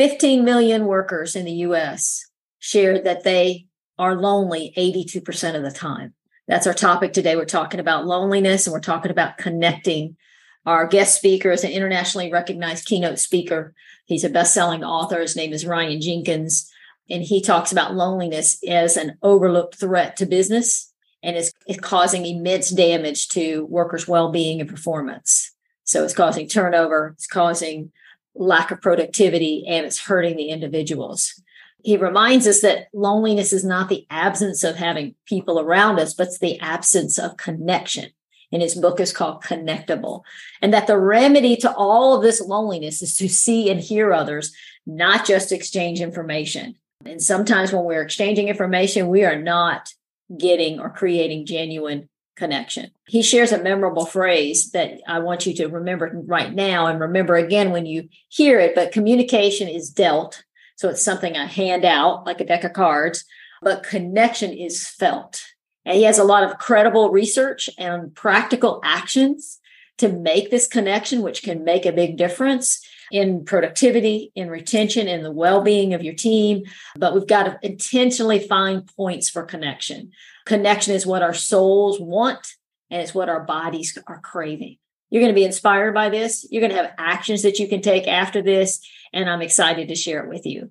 15 million workers in the US shared that they are lonely 82% of the time. That's our topic today. We're talking about loneliness and we're talking about connecting. Our guest speaker is an internationally recognized keynote speaker. He's a best-selling author. His name is Ryan Jenkins, and he talks about loneliness as an overlooked threat to business and is, is causing immense damage to workers' well-being and performance. So it's causing turnover, it's causing lack of productivity, and it's hurting the individuals. He reminds us that loneliness is not the absence of having people around us, but it's the absence of connection. And his book is called Connectable. And that the remedy to all of this loneliness is to see and hear others, not just exchange information. And sometimes when we're exchanging information, we are not getting or creating genuine connection. He shares a memorable phrase that I want you to remember right now and remember again when you hear it. But communication is dealt. So it's something I hand out like a deck of cards, but connection is felt. And he has a lot of credible research and practical actions to make this connection, which can make a big difference in productivity, in retention, in the well being of your team. But we've got to intentionally find points for connection. Connection is what our souls want, and it's what our bodies are craving. You're going to be inspired by this. You're going to have actions that you can take after this. And I'm excited to share it with you.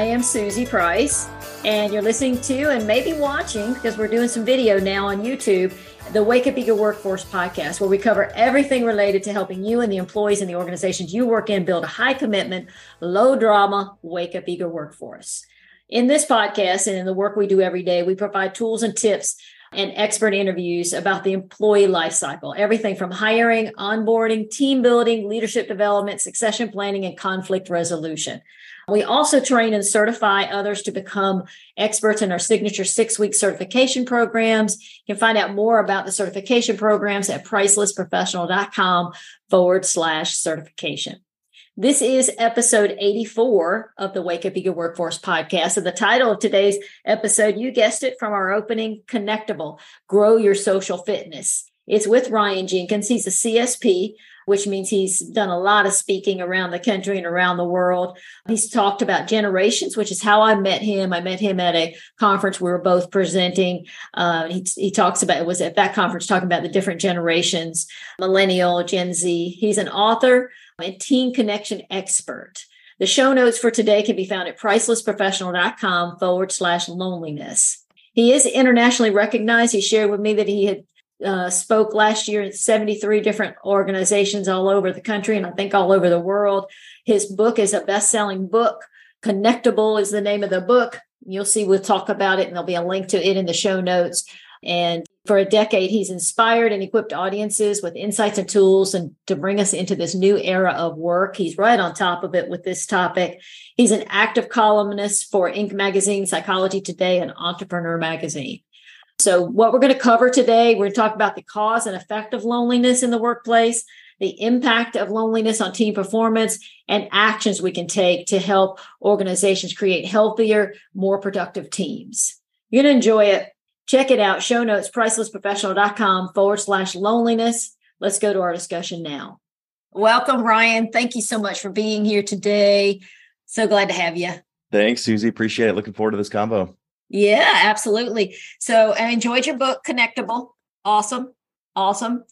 I am Susie Price, and you're listening to and maybe watching because we're doing some video now on YouTube, the Wake Up Eager Workforce podcast, where we cover everything related to helping you and the employees and the organizations you work in build a high commitment, low drama, Wake Up Eager workforce. In this podcast and in the work we do every day, we provide tools and tips and expert interviews about the employee life cycle, everything from hiring, onboarding, team building, leadership development, succession planning, and conflict resolution. We also train and certify others to become experts in our signature six week certification programs. You can find out more about the certification programs at pricelessprofessional.com forward slash certification. This is episode 84 of the Wake Up Eager Workforce podcast. And the title of today's episode, you guessed it from our opening, Connectable Grow Your Social Fitness. It's with Ryan Jenkins. He's a CSP, which means he's done a lot of speaking around the country and around the world. He's talked about generations, which is how I met him. I met him at a conference we were both presenting. Uh, he, he talks about it was at that conference talking about the different generations, millennial, Gen Z. He's an author and team connection expert. The show notes for today can be found at pricelessprofessional.com forward slash loneliness. He is internationally recognized. He shared with me that he had uh, spoke last year at 73 different organizations all over the country and I think all over the world. His book is a best selling book. Connectable is the name of the book. You'll see we'll talk about it and there'll be a link to it in the show notes. And for a decade, he's inspired and equipped audiences with insights and tools and to bring us into this new era of work. He's right on top of it with this topic. He's an active columnist for Inc. magazine, Psychology Today, and Entrepreneur magazine. So, what we're going to cover today, we're going to talk about the cause and effect of loneliness in the workplace, the impact of loneliness on team performance, and actions we can take to help organizations create healthier, more productive teams. You're going to enjoy it. Check it out. Show notes, pricelessprofessional.com forward slash loneliness. Let's go to our discussion now. Welcome, Ryan. Thank you so much for being here today. So glad to have you. Thanks, Susie. Appreciate it. Looking forward to this combo. Yeah, absolutely. So I enjoyed your book, Connectable. Awesome. Awesome.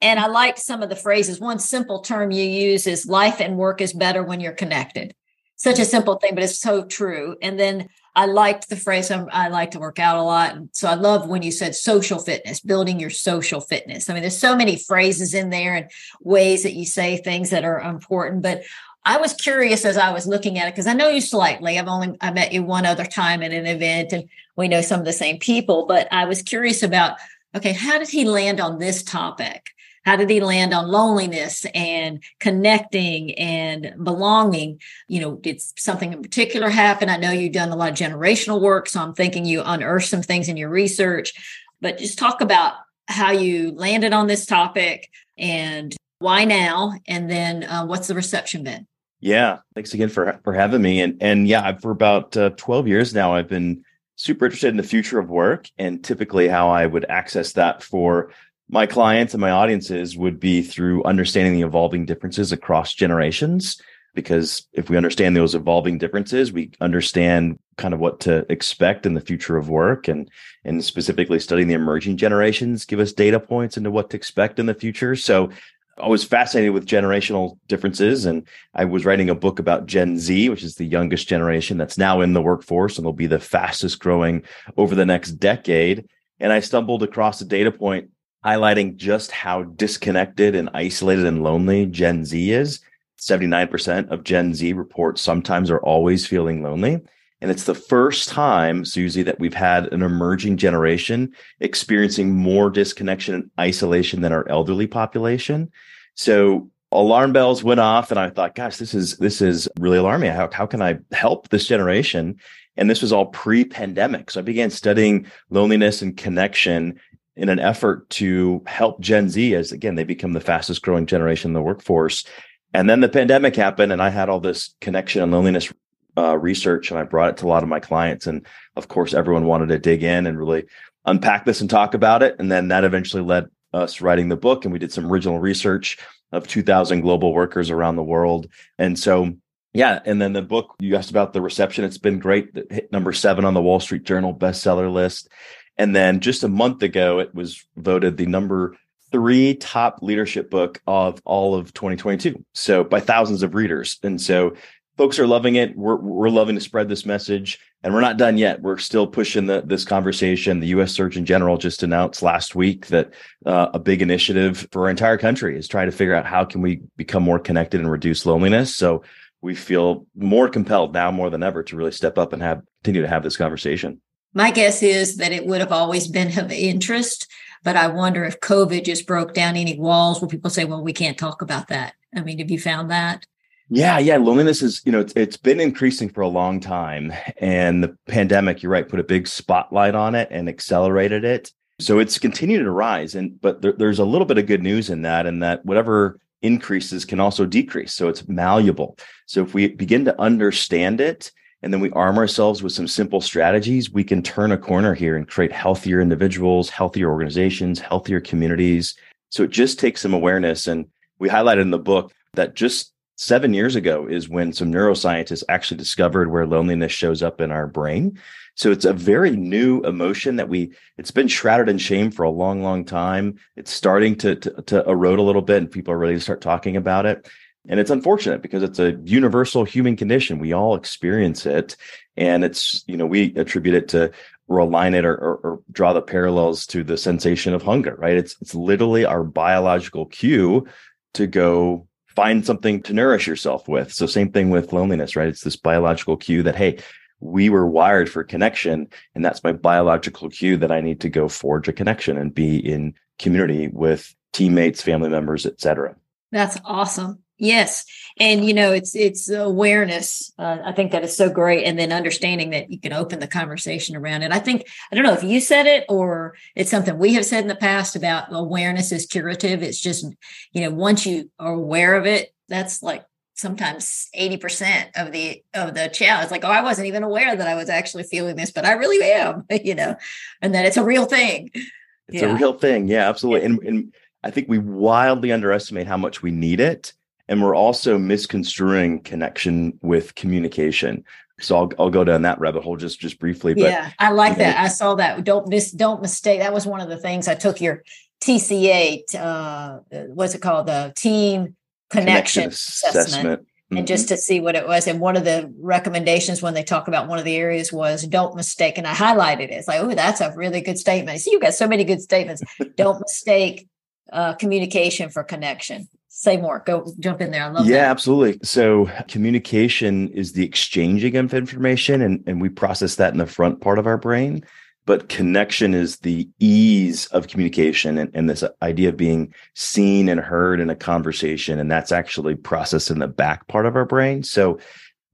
And I liked some of the phrases. One simple term you use is life and work is better when you're connected. Such a simple thing, but it's so true. And then I liked the phrase, um, I like to work out a lot. So I love when you said social fitness, building your social fitness. I mean, there's so many phrases in there and ways that you say things that are important. But I was curious as I was looking at it because I know you slightly. I've only I met you one other time at an event, and we know some of the same people. But I was curious about okay, how did he land on this topic? how did he land on loneliness and connecting and belonging? You know, did something in particular happen? I know you've done a lot of generational work, so I'm thinking you unearthed some things in your research, but just talk about how you landed on this topic and why now, and then uh, what's the reception been? Yeah, thanks again for for having me. And and yeah, for about uh, twelve years now, I've been super interested in the future of work, and typically how I would access that for my clients and my audiences would be through understanding the evolving differences across generations. Because if we understand those evolving differences, we understand kind of what to expect in the future of work and and specifically studying the emerging generations give us data points into what to expect in the future. So I was fascinated with generational differences and I was writing a book about Gen Z, which is the youngest generation that's now in the workforce and will be the fastest growing over the next decade. And I stumbled across a data point highlighting just how disconnected and isolated and lonely Gen Z is. 79% of Gen Z report sometimes or always feeling lonely. And it's the first time, Susie, that we've had an emerging generation experiencing more disconnection and isolation than our elderly population. So alarm bells went off and I thought, gosh, this is this is really alarming. How, how can I help this generation? And this was all pre-pandemic. So I began studying loneliness and connection in an effort to help Gen Z as again they become the fastest growing generation in the workforce. And then the pandemic happened, and I had all this connection and loneliness uh, research, and I brought it to a lot of my clients. And of course, everyone wanted to dig in and really unpack this and talk about it. And then that eventually led us writing the book, and we did some original research of 2,000 global workers around the world. And so yeah, and then the book you asked about the reception. It's been great. It hit number seven on the Wall Street Journal bestseller list. And then just a month ago, it was voted the number three top leadership book of all of 2022. So by thousands of readers. And so folks are loving it. We're, we're loving to spread this message and we're not done yet. We're still pushing the, this conversation. The U.S. Surgeon General just announced last week that uh, a big initiative for our entire country is trying to figure out how can we become more connected and reduce loneliness. So we feel more compelled now more than ever to really step up and have continue to have this conversation. My guess is that it would have always been of interest, but I wonder if COVID just broke down any walls where people say, well, we can't talk about that. I mean, have you found that? Yeah, yeah. Loneliness is, you know, it's, it's been increasing for a long time. And the pandemic, you're right, put a big spotlight on it and accelerated it. So it's continued to rise. And, but there, there's a little bit of good news in that, and that whatever increases can also decrease. So it's malleable. So if we begin to understand it and then we arm ourselves with some simple strategies, we can turn a corner here and create healthier individuals, healthier organizations, healthier communities. So it just takes some awareness. And we highlighted in the book that just seven years ago is when some neuroscientists actually discovered where loneliness shows up in our brain. So it's a very new emotion that we, it's been shrouded in shame for a long, long time. It's starting to, to, to erode a little bit and people are ready to start talking about it. And it's unfortunate because it's a universal human condition. We all experience it. And it's, you know, we attribute it to or align it or, or, or, draw the parallels to the sensation of hunger, right? It's it's literally our biological cue to go find something to nourish yourself with. So same thing with loneliness, right? It's this biological cue that hey, we were wired for connection, and that's my biological cue that I need to go forge a connection and be in community with teammates, family members, etc. That's awesome. Yes, and you know it's it's awareness. Uh, I think that is so great, and then understanding that you can open the conversation around it. I think I don't know if you said it or it's something we have said in the past about awareness is curative. It's just you know once you are aware of it, that's like sometimes 80% of the of the challenge it's like oh i wasn't even aware that i was actually feeling this but i really am you know and that it's a real thing it's yeah. a real thing yeah absolutely and, and i think we wildly underestimate how much we need it and we're also misconstruing connection with communication. So I'll, I'll go down that rabbit hole just just briefly but yeah i like that. know, i saw that. Don't miss don't mistake that was one of the things i took your tca uh what's it called? The team connection, connection assessment, assessment. Mm-hmm. and just to see what it was. And one of the recommendations when they talk about one of the areas was don't mistake and i highlighted it. It's like oh that's a really good statement. See you got so many good statements. Don't mistake uh, communication for connection say more. Go jump in there. I love yeah that. absolutely. So communication is the exchanging of information and, and we process that in the front part of our brain but connection is the ease of communication and, and, this idea of being seen and heard in a conversation and that's actually processed in the back part of our brain. So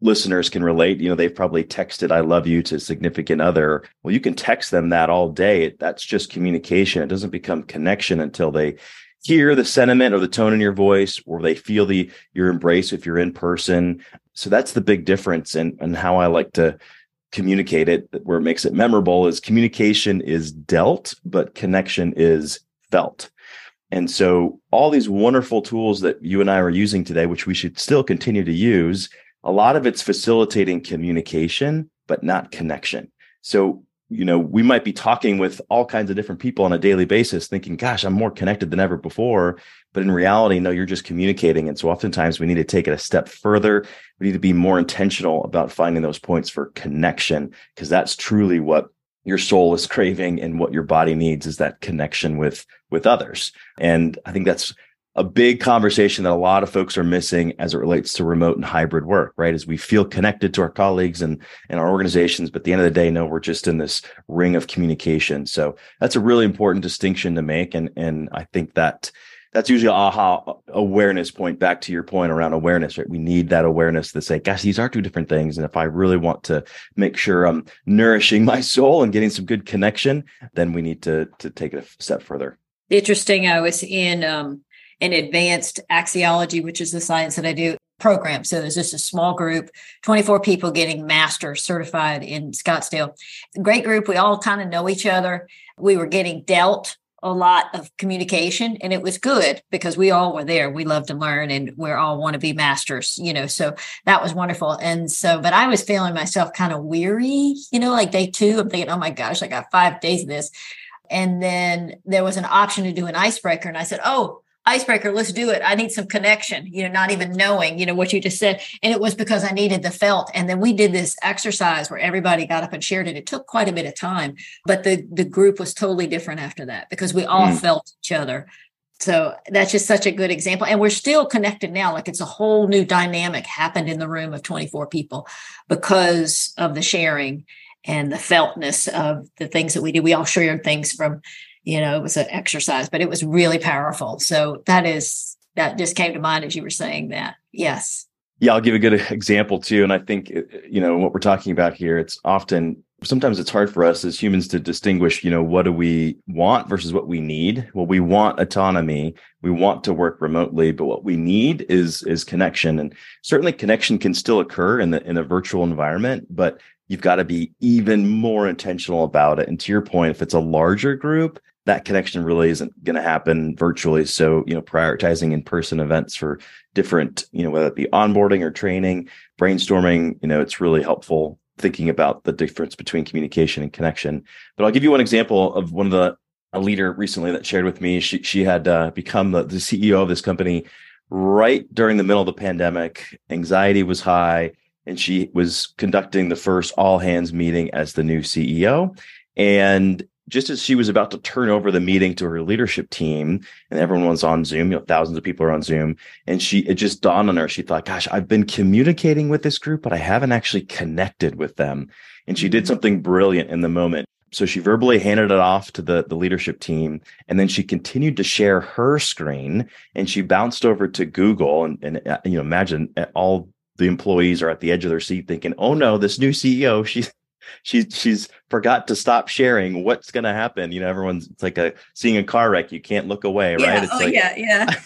listeners can relate. You know they've probably texted i love you to a significant other. Well you can text them that all day. That's just communication. It doesn't become connection until they hear the sentiment or the tone in your voice or they feel the your embrace if you're in person. So that's the big difference and and how i like to communicate it. Where it makes it memorable is communication is dealt but connection is felt. And so all these wonderful tools that you and i are using today which we should still continue to use a lot of it's facilitating communication but not connection. So you know, we might be talking with all kinds of different people on a daily basis, thinking, gosh, I'm more connected than ever before. But in reality, no, you're just communicating. And so oftentimes we need to take it a step further. We need to be more intentional about finding those points for connection, because that's truly what your soul is craving and what your body needs is that connection with with others. And I think that's a big conversation that a lot of folks are missing as it relates to remote and hybrid work, right? As we feel connected to our colleagues and, and our organizations, but at the end of the day, no, we're just in this ring of communication. So that's a really important distinction to make. And, and I think that that's usually aha awareness point back to your point around awareness, right? We need that awareness to say, gosh, these are two different things. And if I really want to make sure I'm nourishing my soul and getting some good connection, then we need to, to take it a step further. Interesting. I was in, um, an advanced axiology, which is the science that I do program. So there's just a small group, 24 people getting master certified in Scottsdale. Great group. We all kind of know each other. We were getting dealt a lot of communication and it was good because we all were there. We love to learn and we all want to be masters, you know, so that was wonderful. And so, but I was feeling myself kind of weary, you know, like day two, I'm thinking, oh my gosh, I got five days of this. And then there was an option to do an icebreaker. And I said, oh, icebreaker let's do it. I need some connection you know not even knowing you know what you just said. And it was because i needed the felt. And then we did this exercise where everybody got up and shared it. It took quite a bit of time but the the group was totally different after that because we all mm. felt each other. So that's just such a good example. And we're still connected now. Like it's a whole new dynamic happened in the room of 24 people because of the sharing and the feltness of the things that we do. We all shared things from you know it was an exercise but it was really powerful. So that is that just came to mind as you were saying that. Yes. Yeah i'll give a good example too. And i think uh, you know what we're talking about here it's often sometimes it's hard for us as humans to distinguish you know what do we want versus what we need. Well we want autonomy. We want to work remotely but what we need is is connection. And certainly connection can still occur in the in a virtual environment but you've got to be even more intentional about it. And to your point if it's a larger group that connection really isn't going to happen virtually. So, you know, prioritizing in person events for different, you know, whether it be onboarding or training, brainstorming, you know, it's really helpful thinking about the difference between communication and connection. But I'll give you one example of one of the, a leader recently that shared with me. She, she had uh, become the, the CEO of this company right during the middle of the pandemic. Anxiety was high and she was conducting the first all hands meeting as the new CEO. And just as she was about to turn over the meeting to her leadership team and everyone was on zoom you know thousands of people are on zoom and she it just dawned on her. She thought gosh i've been communicating with this group but i haven't actually connected with them. And she did mm-hmm. something brilliant in the moment. So she verbally handed it off to the, the leadership team and then she continued to share her screen and she bounced over to google and, and uh, you know imagine uh, all the employees are at the edge of their seat thinking oh no this new ceo she's she she's forgot to stop sharing what's going to happen you know everyone's it's like a seeing a car wreck you can't look away yeah. right? It's oh, like yeah yeah.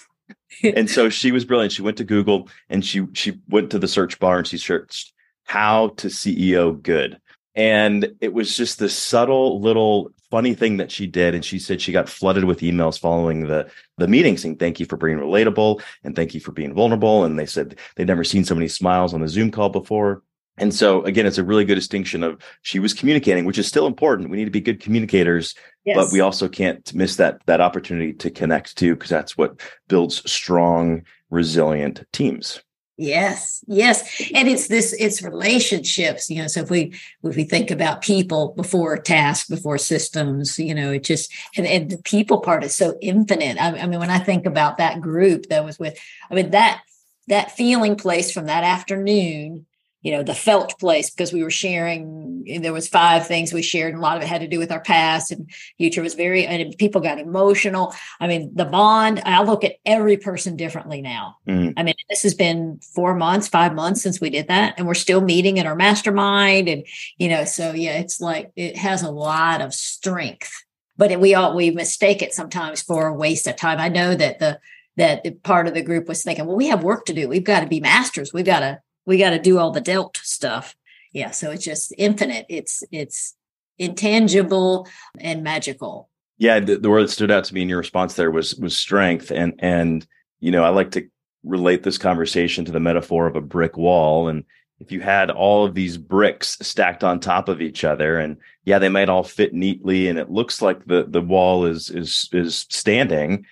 And so she was brilliant she went to google and she she went to the search bar and she searched how to ceo good. And it was just this subtle little funny thing that she did and she said she got flooded with emails following the the meeting saying thank you for being relatable and thank you for being vulnerable. And they said they'd never seen so many smiles on the zoom call before and so again, it's a really good distinction of she was communicating, which is still important. We need to be good communicators, yes. but we also can't miss that that opportunity to connect too, because that's what builds strong, resilient teams. Yes, yes. And it's this, it's relationships, you know. So if we if we think about people before tasks, before systems, you know, it just and, and the people part is so infinite. I, I mean, when I think about that group that was with, I mean, that that feeling place from that afternoon you know the felt place because we were sharing there was five things we shared and a lot of it had to do with our past and future was very and people got emotional. I mean the bond i look at every person differently now. Mm. i mean this has been four months five months since we did that and we're still meeting in our mastermind and you know so yeah it's like it has a lot of strength. But we all we mistake it sometimes for a waste of time. I know that the that part of the group was thinking well we have work to do. We've got to be masters. We've got to we got to do all the dealt stuff. Yeah so it's just infinite. It's it's intangible and magical. Yeah the, the word that stood out to me in your response there was was strength. And and you know i like to relate this conversation to the metaphor of a brick wall. And if you had all of these bricks stacked on top of each other and yeah they might all fit neatly and it looks like the the wall is is is standing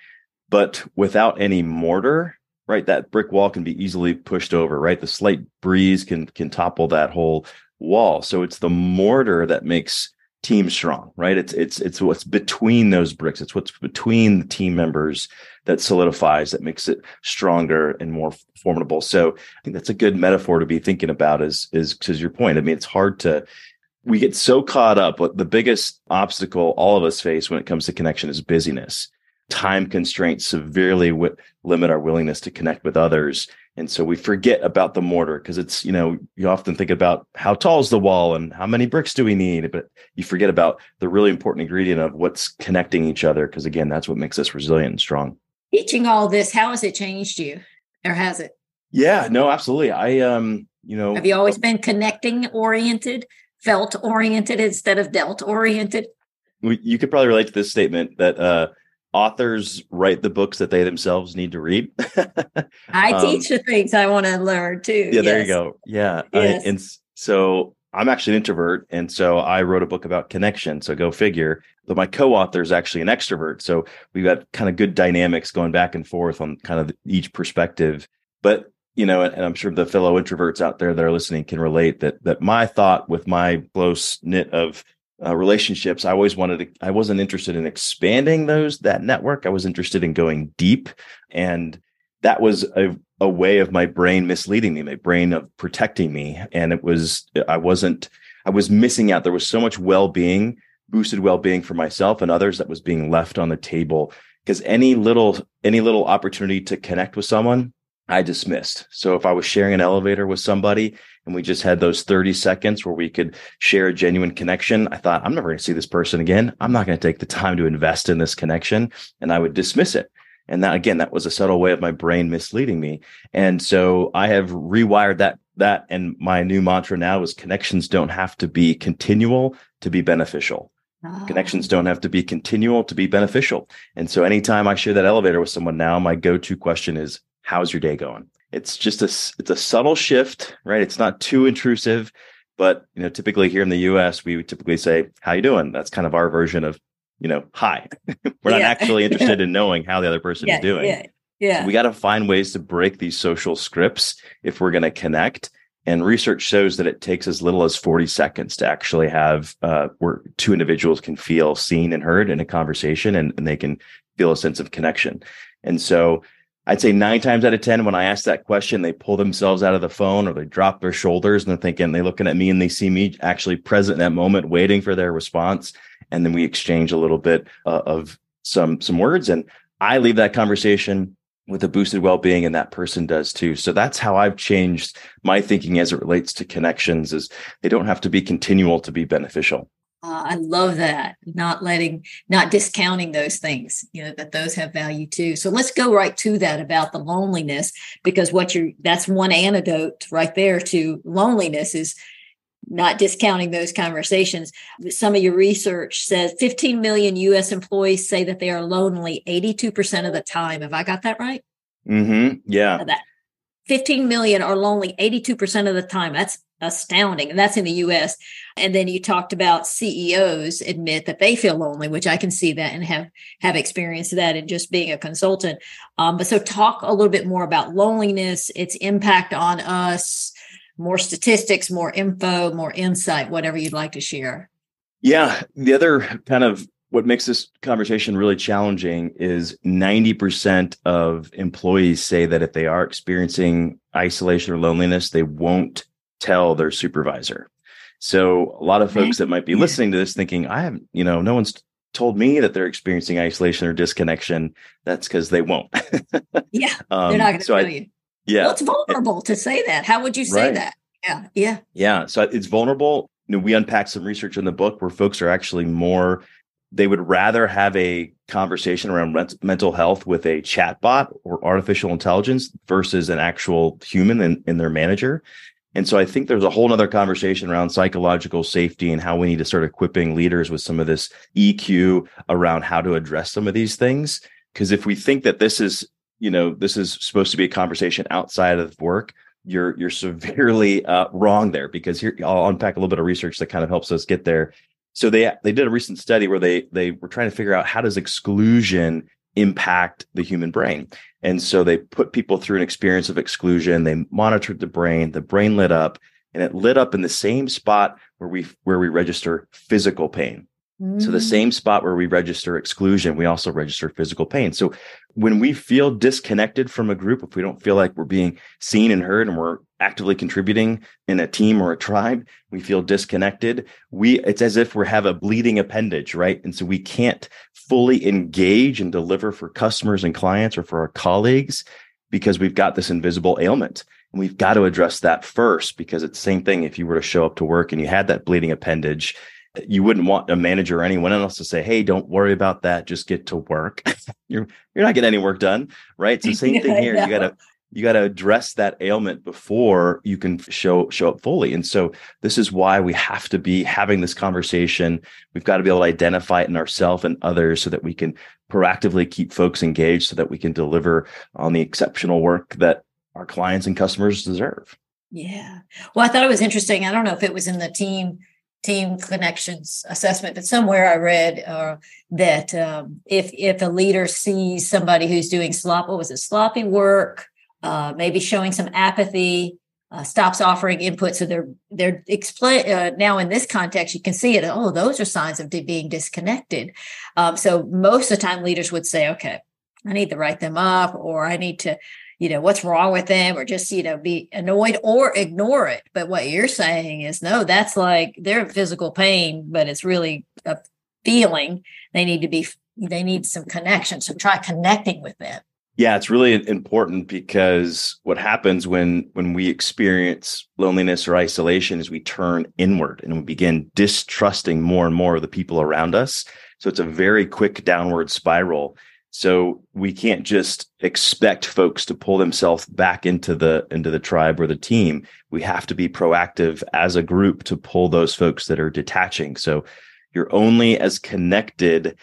but without any mortar right that brick wall can be easily pushed over right? The slight breeze can can topple that whole wall. So it's the mortar that makes team strong right? It's it's it's what's between those bricks. It's what's between the team members that solidifies that makes it stronger and more formidable. So i think that's a good metaphor to be thinking about is is to your point. I mean it's hard to we get so caught up what the biggest obstacle all of us face when it comes to connection is busyness time constraints severely w- limit our willingness to connect with others. And so we forget about the mortar because it's you know you often think about how tall is the wall and how many bricks do we need but you forget about the really important ingredient of what's connecting each other because again that's what makes us resilient and strong. Teaching all this how has it changed you or has it? Yeah no absolutely. I um you know have you always been connecting oriented felt oriented instead of dealt oriented? You could probably relate to this statement that uh authors write the books that they themselves need to read. I um, teach the things I want to learn too. Yeah, yes. there you go. Yeah. Yes. I, and so I'm actually an introvert. And so I wrote a book about connection. So go figure. But my co-author is actually an extrovert. So we've got kind of good dynamics going back and forth on kind of each perspective. But you know, and I'm sure the fellow introverts out there that are listening can relate that that my thought with my close knit of uh, relationships i always wanted to i wasn't interested in expanding those that network. I was interested in going deep. And that was a, a way of my brain misleading me my brain of protecting me. And it was i wasn't i was missing out. There was so much well-being boosted well-being for myself and others that was being left on the table. Because any little any little opportunity to connect with someone i dismissed. So if i was sharing an elevator with somebody and we just had those 30 seconds where we could share a genuine connection, I thought, I'm never going to see this person again. I'm not going to take the time to invest in this connection. And I would dismiss it. And that again, that was a subtle way of my brain misleading me. And so I have rewired that that and my new mantra now is connections don't have to be continual to be beneficial. Oh. Connections ah. don't have to be continual to be beneficial. And so anytime I share that elevator with someone now, my go-to question is, how's your day going? It's just a it's a subtle shift, right? It's not too intrusive, but you know, typically here in the U.S., we would typically say, "How you doing?" That's kind of our version of you know, "Hi." We're not actually interested in knowing how the other person yeah, is doing. Yeah, yeah. So we got to find ways to break these social scripts if we're going to connect. And research shows that it takes as little as 40 seconds to actually have uh, where two individuals can feel seen and heard in a conversation and, and they can feel a sense of connection. And so I'd say nine times out of 10, when I ask that question, they pull themselves out of the phone or they drop their shoulders and they're thinking, they're looking at me and they see me actually present in that moment, waiting for their response. And then we exchange a little bit uh, of some, some words. And I leave that conversation with a boosted well-being and that person does too. So that's how I've changed my thinking as it relates to connections is they don't have to be continual to be beneficial. Uh, I love that. Not letting, not discounting those things, you know, that those have value too. So let's go right to that about the loneliness, because what you're, that's one antidote right there to loneliness is not discounting those conversations. Some of your research says 15 million US employees say that they are lonely 82% of the time. Have I got that right? Mm-hmm. Yeah. That 15 million are lonely 82% of the time. That's astounding. And that's in the US. And then you talked about CEOs admit that they feel lonely, which I can see that and have have experienced that in just being a consultant. Um, but so talk a little bit more about loneliness, its impact on us, more statistics, more info, more insight, whatever you'd like to share. Yeah. The other kind of what makes this conversation really challenging is 90% of employees say that if they are experiencing isolation or loneliness, they won't tell their supervisor. So a lot of folks that might be listening to this thinking, I haven't, you know, no one's told me that they're experiencing isolation or disconnection. That's because they won't. yeah. Um, they're not going to so tell I, you. Yeah. Well, it's vulnerable to say that. How would you say right. that? Yeah. Yeah. Yeah. So it's vulnerable. You know, we unpack some research in the book where folks are actually more, they would rather have a conversation around mental health with a chatbot or artificial intelligence versus an actual human in, in their manager. And so I think there's a whole nother conversation around psychological safety and how we need to start equipping leaders with some of this EQ around how to address some of these things. Because if we think that this is, you know, this is supposed to be a conversation outside of work, you're you're severely uh, wrong there. Because here I'll unpack a little bit of research that kind of helps us get there. So they they did a recent study where they they were trying to figure out how does exclusion impact the human brain. And so they put people through an experience of exclusion. They monitored the brain. The brain lit up, and it lit up in the same spot where we where we register physical pain. Mm. So the mm. same spot where we register exclusion, we also register physical pain. So when we feel disconnected from a group, if we don't feel like we're being seen and heard and we're actively contributing in a team or a tribe, we feel disconnected. We it's as if we have a bleeding appendage, right? And so we can't fully engage and deliver for customers and clients or for our colleagues because we've got this invisible ailment. And we've got to address that first because it's the same thing if you were to show up to work and you had that bleeding appendage you wouldn't want a manager or anyone else to say, "Hey, don't worry about that. Just get to work." you're you're not getting any work done, right? So the same thing here. You gotta you gotta address that ailment before you can show show up fully. And so this is why we have to be having this conversation. We've got to be able to identify it in ourselves and others so that we can proactively keep folks engaged, so that we can deliver on the exceptional work that our clients and customers deserve. Yeah. Well, I thought it was interesting. I don't know if it was in the team team connections assessment, but somewhere I read uh, that um, if if a leader sees somebody who's doing slop, what was it, sloppy work, uh, maybe showing some apathy, uh, stops offering input, so they're they're explain uh, now in this context you can see it. Oh, those are signs of being disconnected. Um, so most of the time, leaders would say, okay. I need to write them up, or I need to you know what's wrong with them or just you know be annoyed or ignore it but what you're saying is no that's like they're in physical pain but it's really a feeling they need to be they need some connection so try connecting with them yeah it's really important because what happens when when we experience loneliness or isolation is we turn inward and we begin distrusting more and more of the people around us so it's a very quick downward spiral so we can't just expect folks to pull themselves back into the into the tribe or the team. We have to be proactive as a group to pull those folks that are detaching. So you're only as connected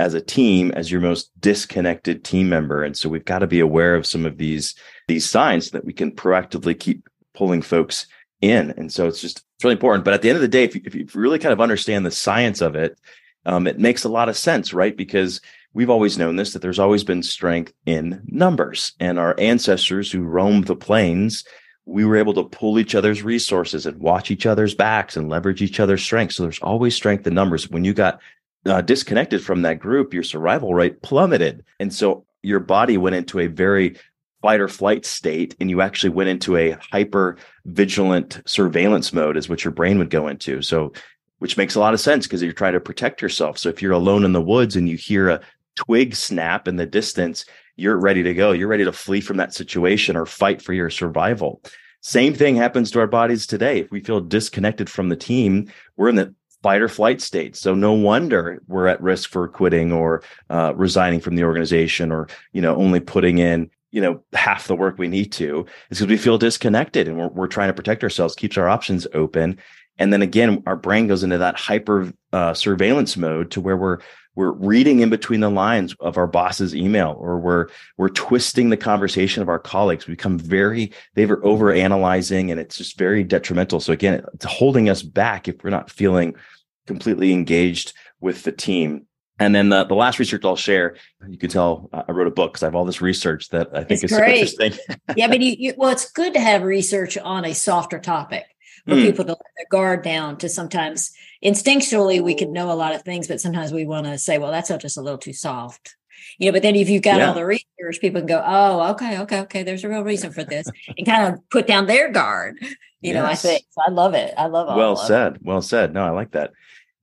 as a team as your most disconnected team member. And so we've got to be aware of some of these these signs that we can proactively keep pulling folks in. And so it's just it's really important. But at the end of the day, if you, if you really kind of understand the science of it, um, it makes a lot of sense, right? Because we've always known this that there's always been strength in numbers and our ancestors who roamed the plains we were able to pull each other's resources and watch each other's backs and leverage each other's strengths so there's always strength in numbers when you got uh, disconnected from that group your survival rate plummeted and so your body went into a very fight or flight state and you actually went into a hyper vigilant surveillance mode is what your brain would go into so which makes a lot of sense because you're trying to protect yourself so if you're alone in the woods and you hear a twig snap in the distance, you're ready to go. You're ready to flee from that situation or fight for your survival. Same thing happens to our bodies today. If we feel disconnected from the team, we're in the fight or flight state. So no wonder we're at risk for quitting or uh, resigning from the organization or, you know, only putting in, you know, half the work we need to. It's because we feel disconnected and we're, we're trying to protect ourselves, keeps our options open. And then again, our brain goes into that hyper uh, surveillance mode to where we're we're reading in between the lines of our boss's email or we're we're twisting the conversation of our colleagues we become very they're over analyzing and it's just very detrimental so again it's holding us back if we're not feeling completely engaged with the team and then the, the last research I'll share, you can tell I wrote a book because I have all this research that I think it's is great. so interesting. yeah, but you, you, well, it's good to have research on a softer topic for mm. people to let their guard down to sometimes instinctually we can know a lot of things, but sometimes we want to say, well, that's just a little too soft. You know, but then if you've got yeah. all the research, people can go, oh, okay, okay, okay, there's a real reason for this, and kind of put down their guard. You yes. know, I think I love it. I love it. Well said. It. Well said. No, I like that.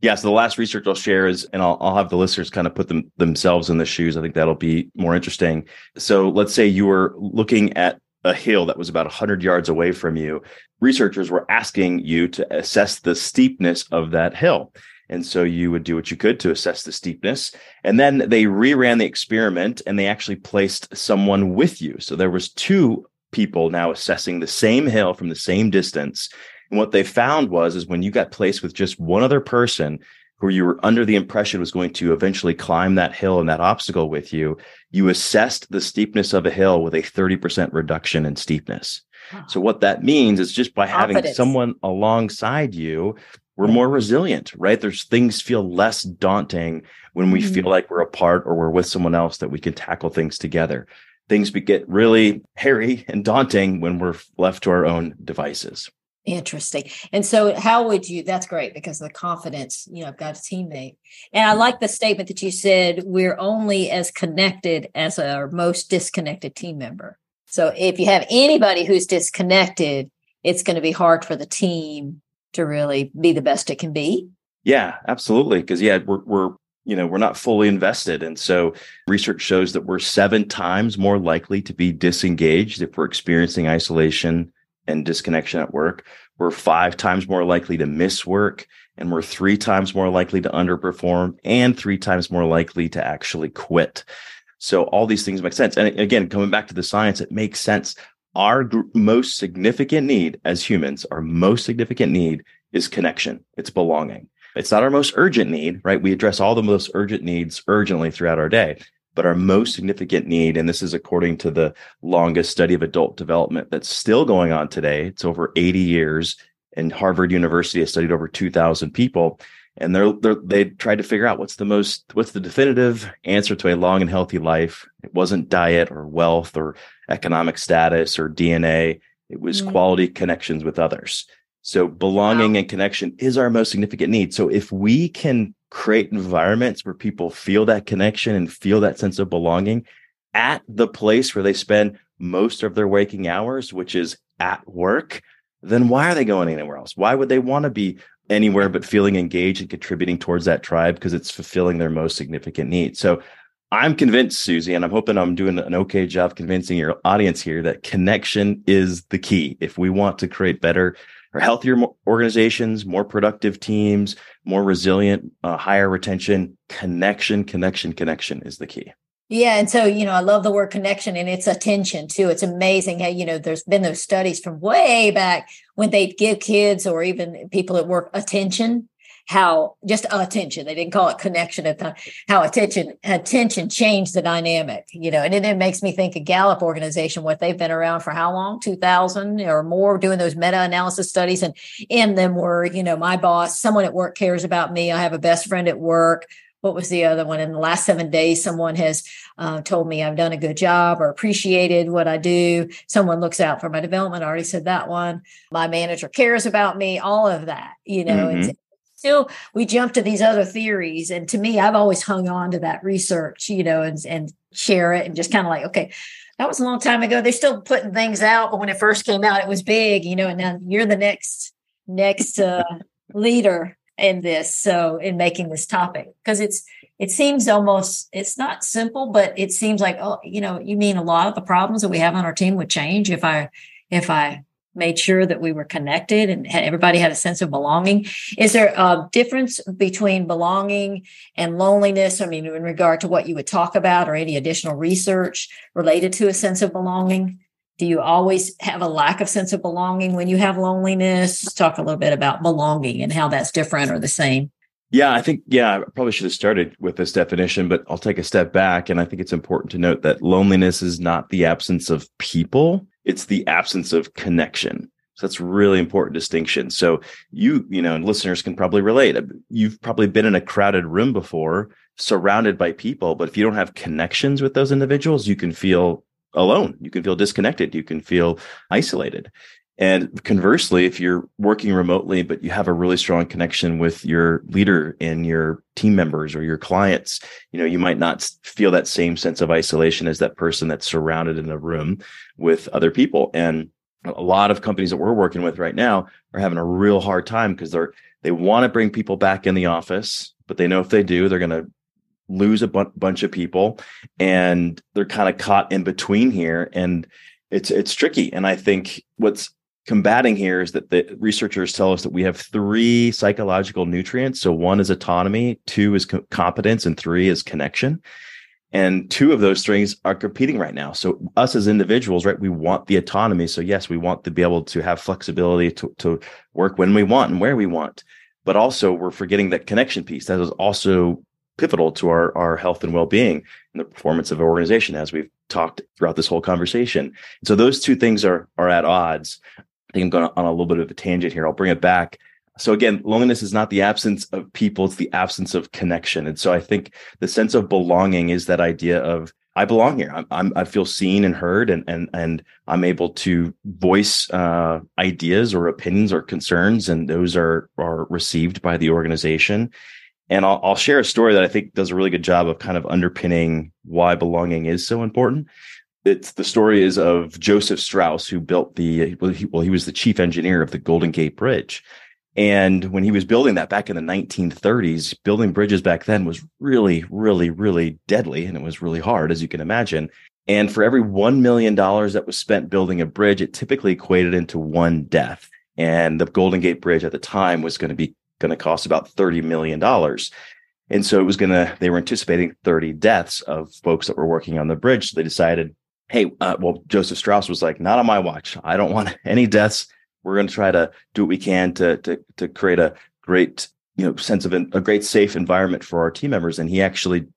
Yeah. So the last research I'll share is, and I'll, I'll have the listeners kind of put them themselves in the shoes. I think that'll be more interesting. So let's say you were looking at a hill that was about 100 yards away from you. Researchers were asking you to assess the steepness of that hill. And so you would do what you could to assess the steepness. And then they reran the experiment and they actually placed someone with you. So there was two people now assessing the same hill from the same distance. And what they found was is when you got placed with just one other person who you were under the impression was going to eventually climb that hill and that obstacle with you, you assessed the steepness of a hill with a 30% reduction in steepness. So what that means is just by having Confidence. someone alongside you, we're more resilient, right? There's things feel less daunting when we mm-hmm. feel like we're apart or we're with someone else that we can tackle things together. Things get really hairy and daunting when we're left to our own devices. Interesting. And so, how would you? That's great because of the confidence. You know, I've got a teammate, and I like the statement that you said: we're only as connected as our most disconnected team member. So, if you have anybody who's disconnected, it's going to be hard for the team to really be the best it can be. Yeah, absolutely. Because yeah, we're we're you know we're not fully invested, and so research shows that we're seven times more likely to be disengaged if we're experiencing isolation and disconnection at work. We're five times more likely to miss work and we're three times more likely to underperform and three times more likely to actually quit. So all these things make sense. And again, coming back to the science, it makes sense. Our gr- most significant need as humans, our most significant need is connection. It's belonging. It's not our most urgent need, right? We address all the most urgent needs urgently throughout our day. But our most significant need, and this is according to the longest study of adult development that's still going on today, it's over 80 years, and Harvard University has studied over 2,000 people. And they're, they're they tried to figure out what's the most what's the definitive answer to a long and healthy life. It wasn't diet or wealth or economic status or DNA. It was mm-hmm. quality connections with others. So belonging wow. and connection is our most significant need. So if we can create environments where people feel that connection and feel that sense of belonging at the place where they spend most of their waking hours, which is at work, then why are they going anywhere else? Why would they want to be anywhere but feeling engaged and contributing towards that tribe because it's fulfilling their most significant need? So I'm convinced, Susie, and I'm hoping I'm doing an okay job convincing your audience here that connection is the key. If we want to create better or healthier organizations, more productive teams, more resilient, uh, higher retention. Connection, connection, connection is the key. Yeah. And so, you know, I love the word connection and it's attention too. It's amazing how, you know, there's been those studies from way back when they give kids or even people at work attention how just attention they didn't call it connection at the time how attention attention changed the dynamic you know and then it makes me think a gallup organization what they've been around for how long? 2000 or more doing those meta-analysis studies and in them were you know my boss someone at work cares about me i have a best friend at work what was the other one? In the last seven days someone has uh, told me i've done a good job or appreciated what i do someone looks out for my development I already said that one my manager cares about me all of that you know mm-hmm still we jump to these other theories and to me i've always hung on to that research you know and, and share it and just kind of like okay that was a long time ago. They're still putting things out but when it first came out it was big you know and now you're the next next uh, leader in this so in making this topic. Because it's it seems almost it's not simple but it seems like oh you know you mean a lot of the problems that we have on our team would change if i if i made sure that we were connected and everybody had a sense of belonging. Is there a difference between belonging and loneliness? I mean, in regard to what you would talk about or any additional research related to a sense of belonging? Do you always have a lack of sense of belonging when you have loneliness? Talk a little bit about belonging and how that's different or the same. Yeah, I think, yeah, I probably should have started with this definition, but I'll take a step back. And I think it's important to note that loneliness is not the absence of people it's the absence of connection. So that's really important distinction. So you, you know, listeners can probably relate. You've probably been in a crowded room before, surrounded by people, but if you don't have connections with those individuals, you can feel alone. You can feel disconnected. You can feel isolated. And conversely, if you're working remotely, but you have a really strong connection with your leader and your team members or your clients, you know, you might not feel that same sense of isolation as that person that's surrounded in a room with other people. And a lot of companies that we're working with right now are having a real hard time because they're they want to bring people back in the office but they know if they do they're going to lose a bu- bunch of people and they're kind of caught in between here and it's it's tricky and i think what's combating here is that the researchers tell us that we have three psychological nutrients. So one is autonomy two is co- competence and three is connection. And two of those strings are competing right now. So us as individuals right we want the autonomy. So yes we want to be able to have flexibility to, to work when we want and where we want. But also we're forgetting that connection piece that is also pivotal to our, our health and well-being and the performance of an organization as we've talked throughout this whole conversation. So those two things are are at odds i think i'm going on a little bit of a tangent here i'll bring it back so again loneliness is not the absence of people it's the absence of connection and so i think the sense of belonging is that idea of I belong here. I'm, I'm, i feel seen and heard, and and and I'm able to voice uh, ideas or opinions or concerns, and those are are received by the organization. And I'll, I'll share a story that I think does a really good job of kind of underpinning why belonging is so important. It's the story is of Joseph Strauss, who built the well he, well, he was the chief engineer of the Golden Gate Bridge. And when he was building that back in the 1930s, building bridges back then was really, really, really deadly. And it was really hard, as you can imagine. And for every $1 million that was spent building a bridge, it typically equated into one death. And the Golden Gate Bridge at the time was going to be going to cost about $30 million. And so it was going to, they were anticipating 30 deaths of folks that were working on the bridge. So they decided, hey, uh, well, Joseph Strauss was like, not on my watch. I don't want any deaths. We're going to try to do what we can to, to, to create a great, you know, sense of an, a great safe environment for our team members. And he actually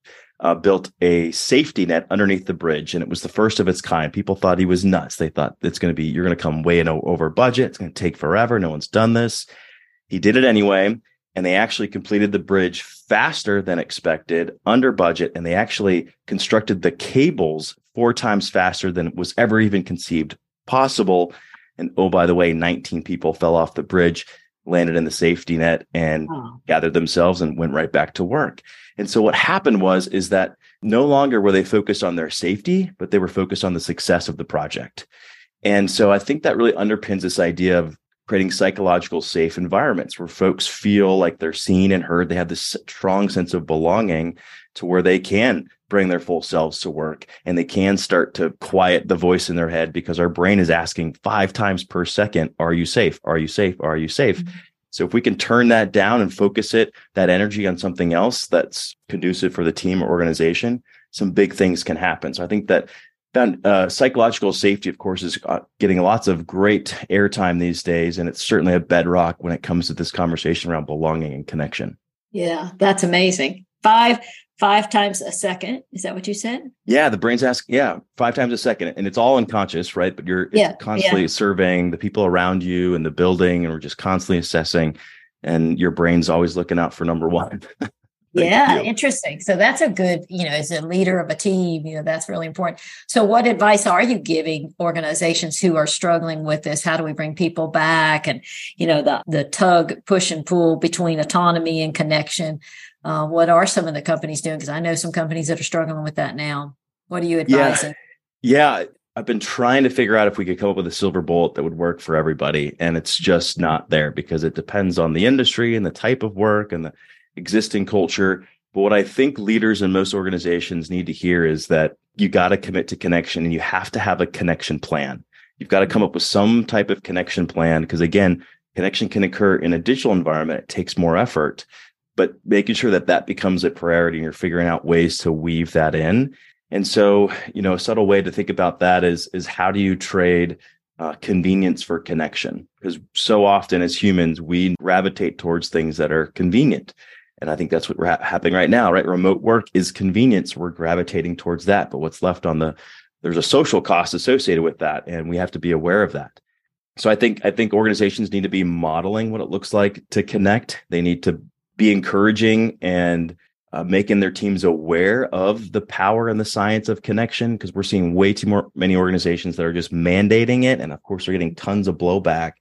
uh, built a safety net underneath the bridge, and it was the first of its kind. People thought he was nuts. They thought it's going to be you're going to come way in over budget. It's going to take forever. No one's done this. He did it anyway, and they actually completed the bridge faster than expected, under budget, and they actually constructed the cables four times faster than was ever even conceived possible. And oh, by the way, 19 people fell off the bridge, landed in the safety net, and oh. gathered themselves and went right back to work. And so what happened was is that no longer were they focused on their safety, but they were focused on the success of the project. And so I think that really underpins this idea of creating psychological safe environments where folks feel like they're seen and heard. They have this strong sense of belonging to where they can bring their full selves to work and they can start to quiet the voice in their head because our brain is asking five times per second, Are you safe? Are you safe? Are you safe? Mm-hmm. So if we can turn that down and focus it, that energy on something else that's conducive for the team or organization, some big things can happen. So I think that that uh, psychological safety, of course, is uh, getting lots of great airtime these days, and it's certainly a bedrock when it comes to this conversation around belonging and connection. Yeah, that's amazing. Five five times a second. Is that what you said? Yeah, the brain's asking. Yeah, five times a second, and it's all unconscious, right? But you're yeah, constantly yeah. surveying the people around you and the building, and we're just constantly assessing. And your brain's always looking out for number one. yeah you. interesting. So that's a good you know as a leader of a team you know that's really important. So what advice are you giving organizations who are struggling with this? How do we bring people back and you know the the tug push and pull between autonomy and connection? Uh, what are some of the companies doing? Because i know some companies that are struggling with that now. What are you advising? Yeah, yeah I've been trying to figure out if we could come up with a silver bullet that would work for everybody. And it's just not there because it depends on the industry and the type of work and the existing culture. But what I think leaders in most organizations need to hear is that you got to commit to connection and you have to have a connection plan. You've got to come up with some type of connection plan because, again, connection can occur in a digital environment. It takes more effort, but making sure that that becomes a priority and you're figuring out ways to weave that in. And so, you know, a subtle way to think about that is is how do you trade uh, convenience for connection? Because so often as humans, we gravitate towards things that are convenient. And I think that's what's ha- happening right now, right? Remote work is convenience. We're gravitating towards that. But what's left on the, there's a social cost associated with that. And we have to be aware of that. So I think, I think organizations need to be modeling what it looks like to connect. They need to be encouraging and uh, making their teams aware of the power and the science of connection because we're seeing way too more, many organizations that are just mandating it. And of course, they're getting tons of blowback.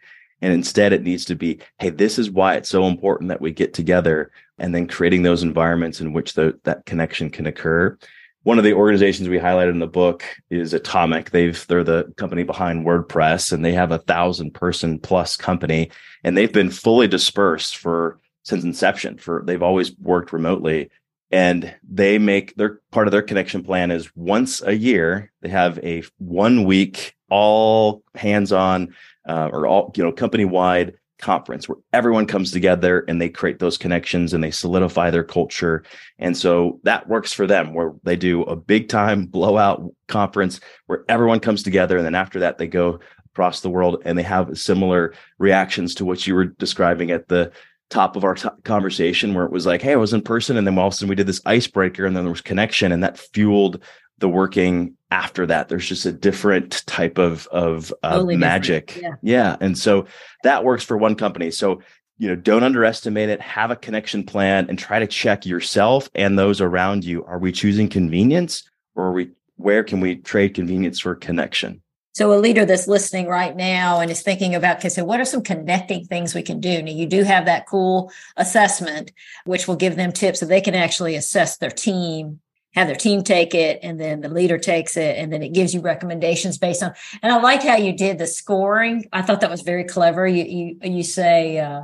And instead, it needs to be, hey, this is why it's so important that we get together and then creating those environments in which the, that connection can occur. one of the organizations we highlighted in the book is Automattic. They've they're the company behind WordPress, and they have a thousand person plus company, and they've been fully dispersed for since inception. For they've always worked remotely, and they make their part of their connection plan is once a year they have a one week all hands on uh, or all you know company wide conference where everyone comes together and they create those connections and they solidify their culture. And so that works for them where they do a big time blowout conference where everyone comes together. And then after that, they go across the world and they have similar reactions to what you were describing at the top of our t- conversation where it was like, Hey, I was in person. And then all of a sudden we did this icebreaker and then there was connection and that fueled the working after that there's just a different type of of uh, totally magic. Yeah. yeah and so that works for one company. So you know don't underestimate it. Have a connection plan and try to check yourself and those around you. Are we choosing convenience or are we where can we trade convenience for connection? So a leader that's listening right now and is thinking about, okay, so what are some connecting things we can do? Now you do have that cool assessment, which will give them tips so they can actually assess their team have their team take it and then the leader takes it and then it gives you recommendations based on and i like how you did the scoring. I thought that was very clever. You you, you say uh,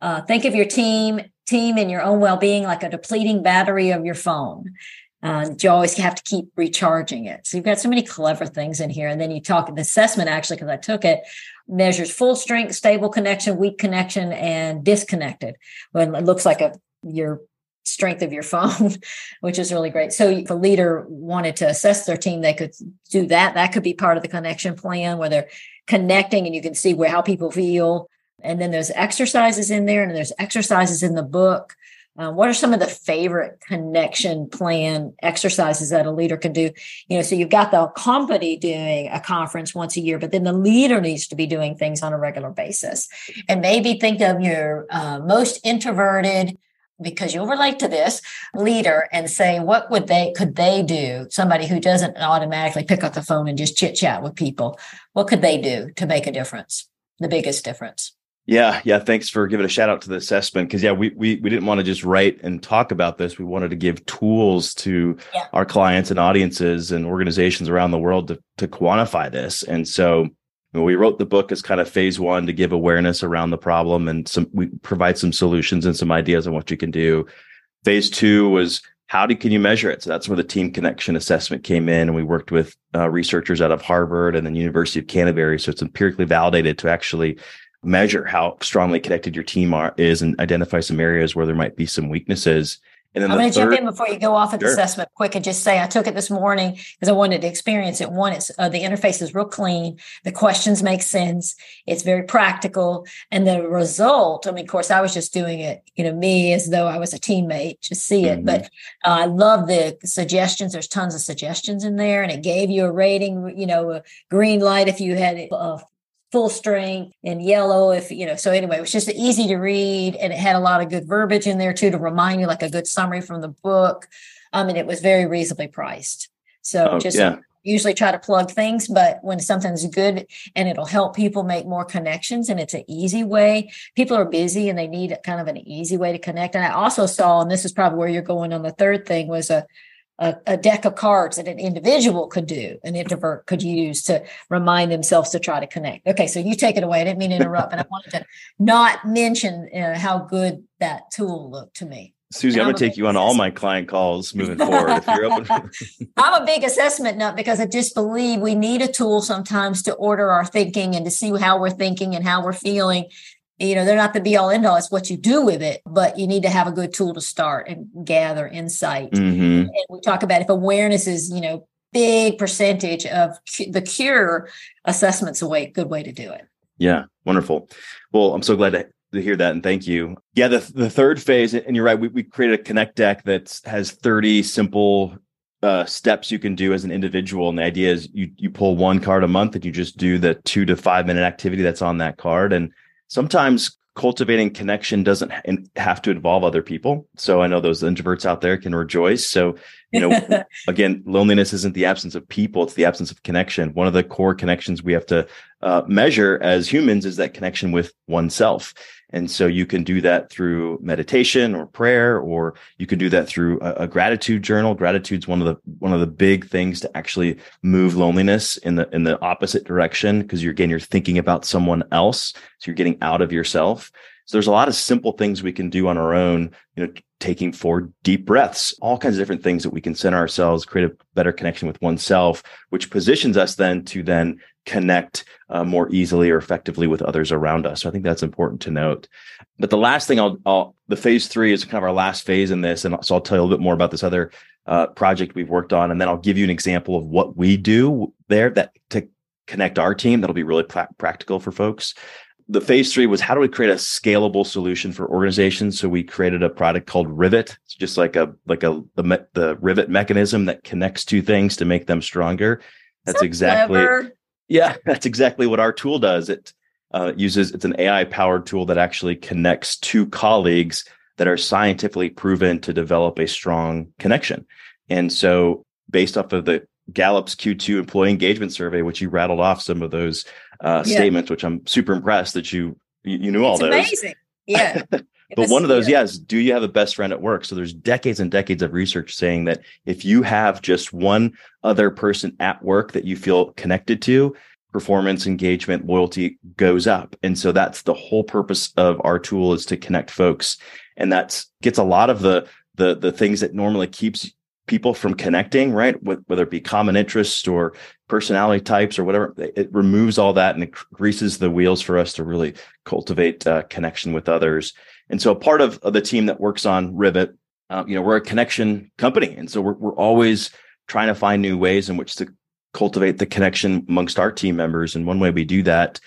uh, think of your team team and your own well-being like a depleting battery of your phone. Uh, you always have to keep recharging it. So you've got so many clever things in here. And then you talk the assessment actually because i took it measures full strength stable connection weak connection and disconnected. When it looks like a your strength of your phone, which is really great. So if a leader wanted to assess their team, they could do that. That could be part of the connection plan where they're connecting and you can see where how people feel. And then there's exercises in there and there's exercises in the book. Uh, what are some of the favorite connection plan exercises that a leader can do? You know, so you've got the company doing a conference once a year, but then the leader needs to be doing things on a regular basis. And maybe think of your uh, most introverted, because you'll relate to this leader and say what would they could they do? Somebody who doesn't automatically pick up the phone and just chit chat with people. What could they do to make a difference the biggest difference? Yeah yeah thanks for giving a shout out to the assessment because yeah we, we we didn't want to just write and talk about this. We wanted to give tools to yeah. our clients and audiences and organizations around the world to, to quantify this. And so we wrote the book as kind of phase one to give awareness around the problem and some we provide some solutions and some ideas on what you can do. Phase two was how do can you measure it? So that's where the team connection assessment came in and we worked with uh, researchers out of harvard and then university of canterbury. So it's empirically validated to actually measure how strongly connected your team are, is and identify some areas where there might be some weaknesses and then I'm going to jump in before you go off at sure. the assessment quick and just say I took it this morning because I wanted to experience it. One, it's uh, the interface is real clean. The questions make sense. It's very practical, and the result. I mean, of course, I was just doing it, you know, me as though I was a teammate to see it. Mm-hmm. But uh, I love the suggestions. There's tons of suggestions in there, and it gave you a rating. You know, a green light if you had uh, full strength and yellow if you know so anyway it was just easy to read and it had a lot of good verbiage in there too to remind you like a good summary from the book um and it was very reasonably priced so oh, just yeah. usually try to plug things but when something's good and it'll help people make more connections and it's an easy way people are busy and they need kind of an easy way to connect and i also saw and this is probably where you're going on the third thing was a a, a, deck of cards that an individual could do, an introvert could use to remind themselves to try to connect. Okay, so you take it away. I didn't mean to interrupt, but I wanted to not mention uh, how good that tool looked to me. Susie, I'm, I'm going to take you on all my client calls moving forward. If you're open, I'm a big assessment nut because I just believe we need a tool sometimes to order our thinking and to see how we're thinking and how we're feeling you know they're not the be all end all it's what you do with it but you need to have a good tool to start and gather insight mm-hmm. and we talk about if awareness is you know big percentage of the cure assessments a way good way to do it yeah wonderful well i'm so glad to, to hear that and thank you yeah the, the third phase and you're right we, we created a connect deck that has 30 simple uh, steps you can do as an individual. And the idea is you you pull one card a month and you just do the two to five minute activity that's on that card. And sometimes cultivating connection doesn't have to involve other people. So I know those introverts out there can rejoice. So you know, again, loneliness isn't the absence of people; it's the absence of connection. One of the core connections we have to uh, measure as humans is that connection with oneself. And so you can do that through meditation or prayer, or you can do that through a, a gratitude journal. Gratitude's one of the one of the big things to actually move loneliness in the in the opposite direction because you're again you're thinking about someone else, so you're getting out of yourself. So there's a lot of simple things we can do on our own, you know, taking four deep breaths, all kinds of different things that we can center ourselves, create a better connection with oneself, which positions us then to then connect uh, more easily or effectively with others around us. So I think that's important to note. But the last thing I'll, I'll the phase three is kind of our last phase in this. And so I'll tell you a little bit more about this other uh, project we've worked on. And then I'll give you an example of what we do there that to connect our team. That'll be really pra- practical for folks. The phase three was how do we create a scalable solution for organizations? So we created a product called Rivet. It's just like a like a the, the Rivet mechanism that connects two things to make them stronger. That's so exactly clever. Yeah, that's exactly what our tool does. It uh, uses it's an AI powered tool that actually connects two colleagues that are scientifically proven to develop a strong connection. And so, based off of the Gallup's Q2 employee engagement survey, which you rattled off some of those uh, yeah. statements, which I'm super impressed that you you, you knew all it's those. Amazing, yeah. but one of those, yeah. yes, do you have a best friend at work? So there's decades and decades of research saying that if you have just one other person at work that you feel connected to, performance, engagement, loyalty goes up. And so that's the whole purpose of our tool is to connect folks. And that gets a lot of the the the things that normally keeps people from connecting, right? Whether it be common interests or personality types or whatever, it removes all that and it greases the wheels for us to really cultivate uh, connection with others. And so, part of, of the team that works on Rivet, uh, you know, we're a connection company, and so we're we're always trying to find new ways in which to cultivate the connection amongst our team members. And one way we do that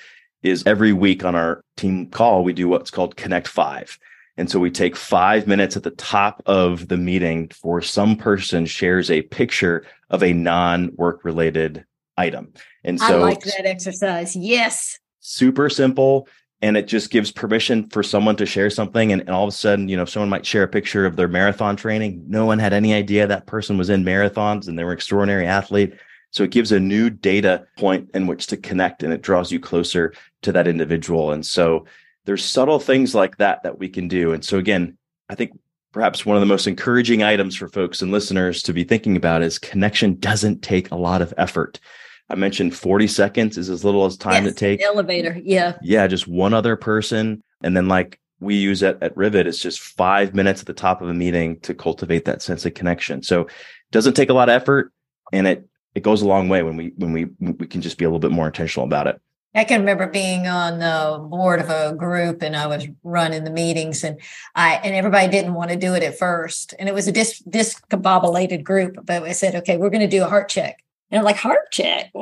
is every week on our team call, we do what's called Connect Five. And so we take five minutes at the top of the meeting for some person shares a picture of a non work related item. And so I like that exercise. Yes. Super simple. And it just gives permission for someone to share something. And, and all of a sudden, you know, someone might share a picture of their marathon training. No one had any idea that person was in marathons and they were an extraordinary athlete. So it gives a new data point in which to connect and it draws you closer to that individual. And so there's subtle things like that that we can do. And so again, I think perhaps one of the most encouraging items for folks and listeners to be thinking about is connection doesn't take a lot of effort. I mentioned 40 seconds is as little as time yes, to take. Elevator. Yeah. Yeah. Just one other person. And then like we use at, at Rivet, it's just five minutes at the top of a meeting to cultivate that sense of connection. So it doesn't take a lot of effort and it, it goes a long way when we, when we, we can just be a little bit more intentional about it. I can remember being on the board of a group and I was running the meetings and I and everybody didn't want to do it at first. And it was a dis discombobulated group, but I said, okay, we're going to do a heart check. And I'm like, heart check?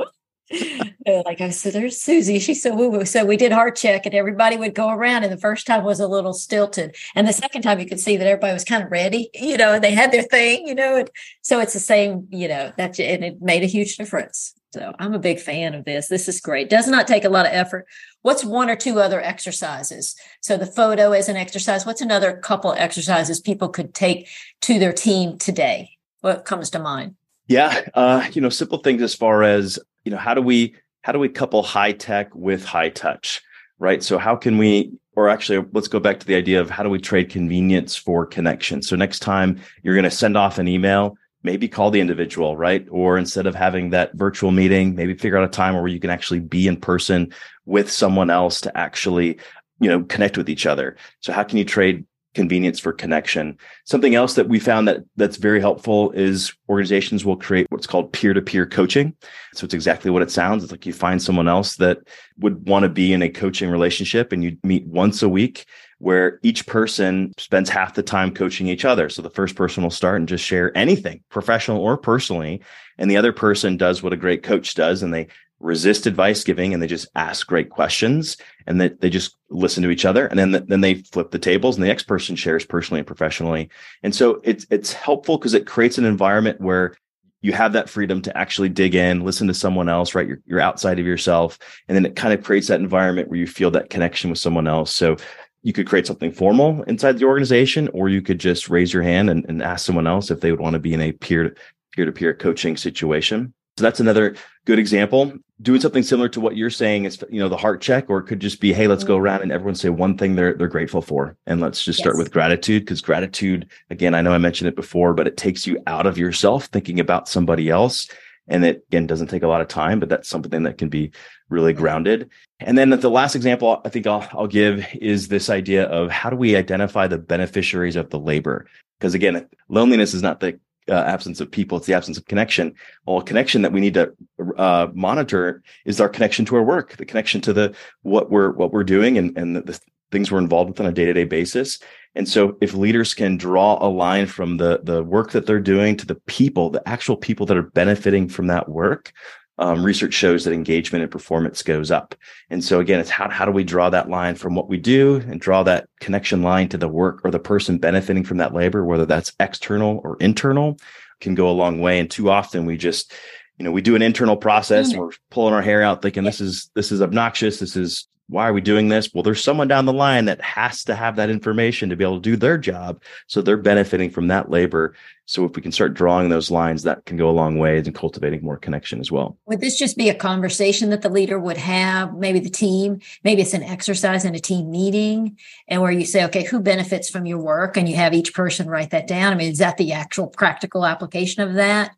Like I said, there's Susie. She's so woo woo. So we did heart check, and everybody would go around. And the first time was a little stilted, and the second time you could see that everybody was kind of ready, you know, they had their thing, you know. And so it's the same, you know, that and it made a huge difference. So I'm a big fan of this. This is great. Does not take a lot of effort. What's one or two other exercises? So the photo is an exercise. What's another couple exercises people could take to their team today? What comes to mind? Yeah, uh, you know, simple things as far as you know, how do we how do we couple high tech with high touch, right? So how can we or actually let's go back to the idea of how do we trade convenience for connection so next time you're going to send off an email maybe call the individual, right? Or instead of having that virtual meeting, maybe figure out a time where you can actually be in person with someone else to actually, you know, connect with each other. So how can you trade convenience for connection? Something else that we found that that's very helpful is organizations will create what's called peer-to-peer coaching. So it's exactly what it sounds. It's like you find someone else that would want to be in a coaching relationship and you meet once a week where each person spends half the time coaching each other. So the first person will start and just share anything, professional or personally, and the other person does what a great coach does and they resist advice giving and they just ask great questions and that they just listen to each other and then then they flip the tables and the next person shares personally and professionally. And so it's it's helpful because it creates an environment where you have that freedom to actually dig in, listen to someone else, right? You're, you're outside of yourself. And then it kind of creates that environment where you feel that connection with someone else. So you could create something formal inside the organization, or you could just raise your hand and, and ask someone else if they would want to be in a peer peer to peer coaching situation. So that's another good example. Doing something similar to what you're saying is, you know, the heart check, or it could just be, hey, let's go mm-hmm. around and everyone say one thing they're they're grateful for, and let's just start with gratitude because gratitude, again, I know I mentioned it before, but it takes you out of yourself, thinking about somebody else, and it again doesn't take a lot of time, but that's something that can be really grounded. And then the last example I think I'll, I'll give is this idea of how do we identify the beneficiaries of the labor? Because again, loneliness is not the uh, absence of people it's the absence of connection. Well connection that we need to uh, monitor is our connection to our work the connection to the what we're what we're doing and and the, the things we're involved with on a day-to-day basis. And so if leaders can draw a line from the the work that they're doing to the people the actual people that are benefiting from that work um, research shows that engagement and performance goes up. And so again, it's how, how do we draw that line from what we do and draw that connection line to the work or the person benefiting from that labor, whether that's external or internal can go a long way. And too often we just, you know, we do an internal process mm-hmm. and we're pulling our hair out thinking this is, this is obnoxious. This is why are we doing this? Well, there's someone down the line that has to have that information to be able to do their job. So they're benefiting from that labor. So if we can start drawing those lines, that can go a long way in cultivating more connection as well. Would this just be a conversation that the leader would have, maybe the team, maybe it's an exercise in a team meeting and where you say, okay, who benefits from your work? And you have each person write that down. I mean, is that the actual practical application of that?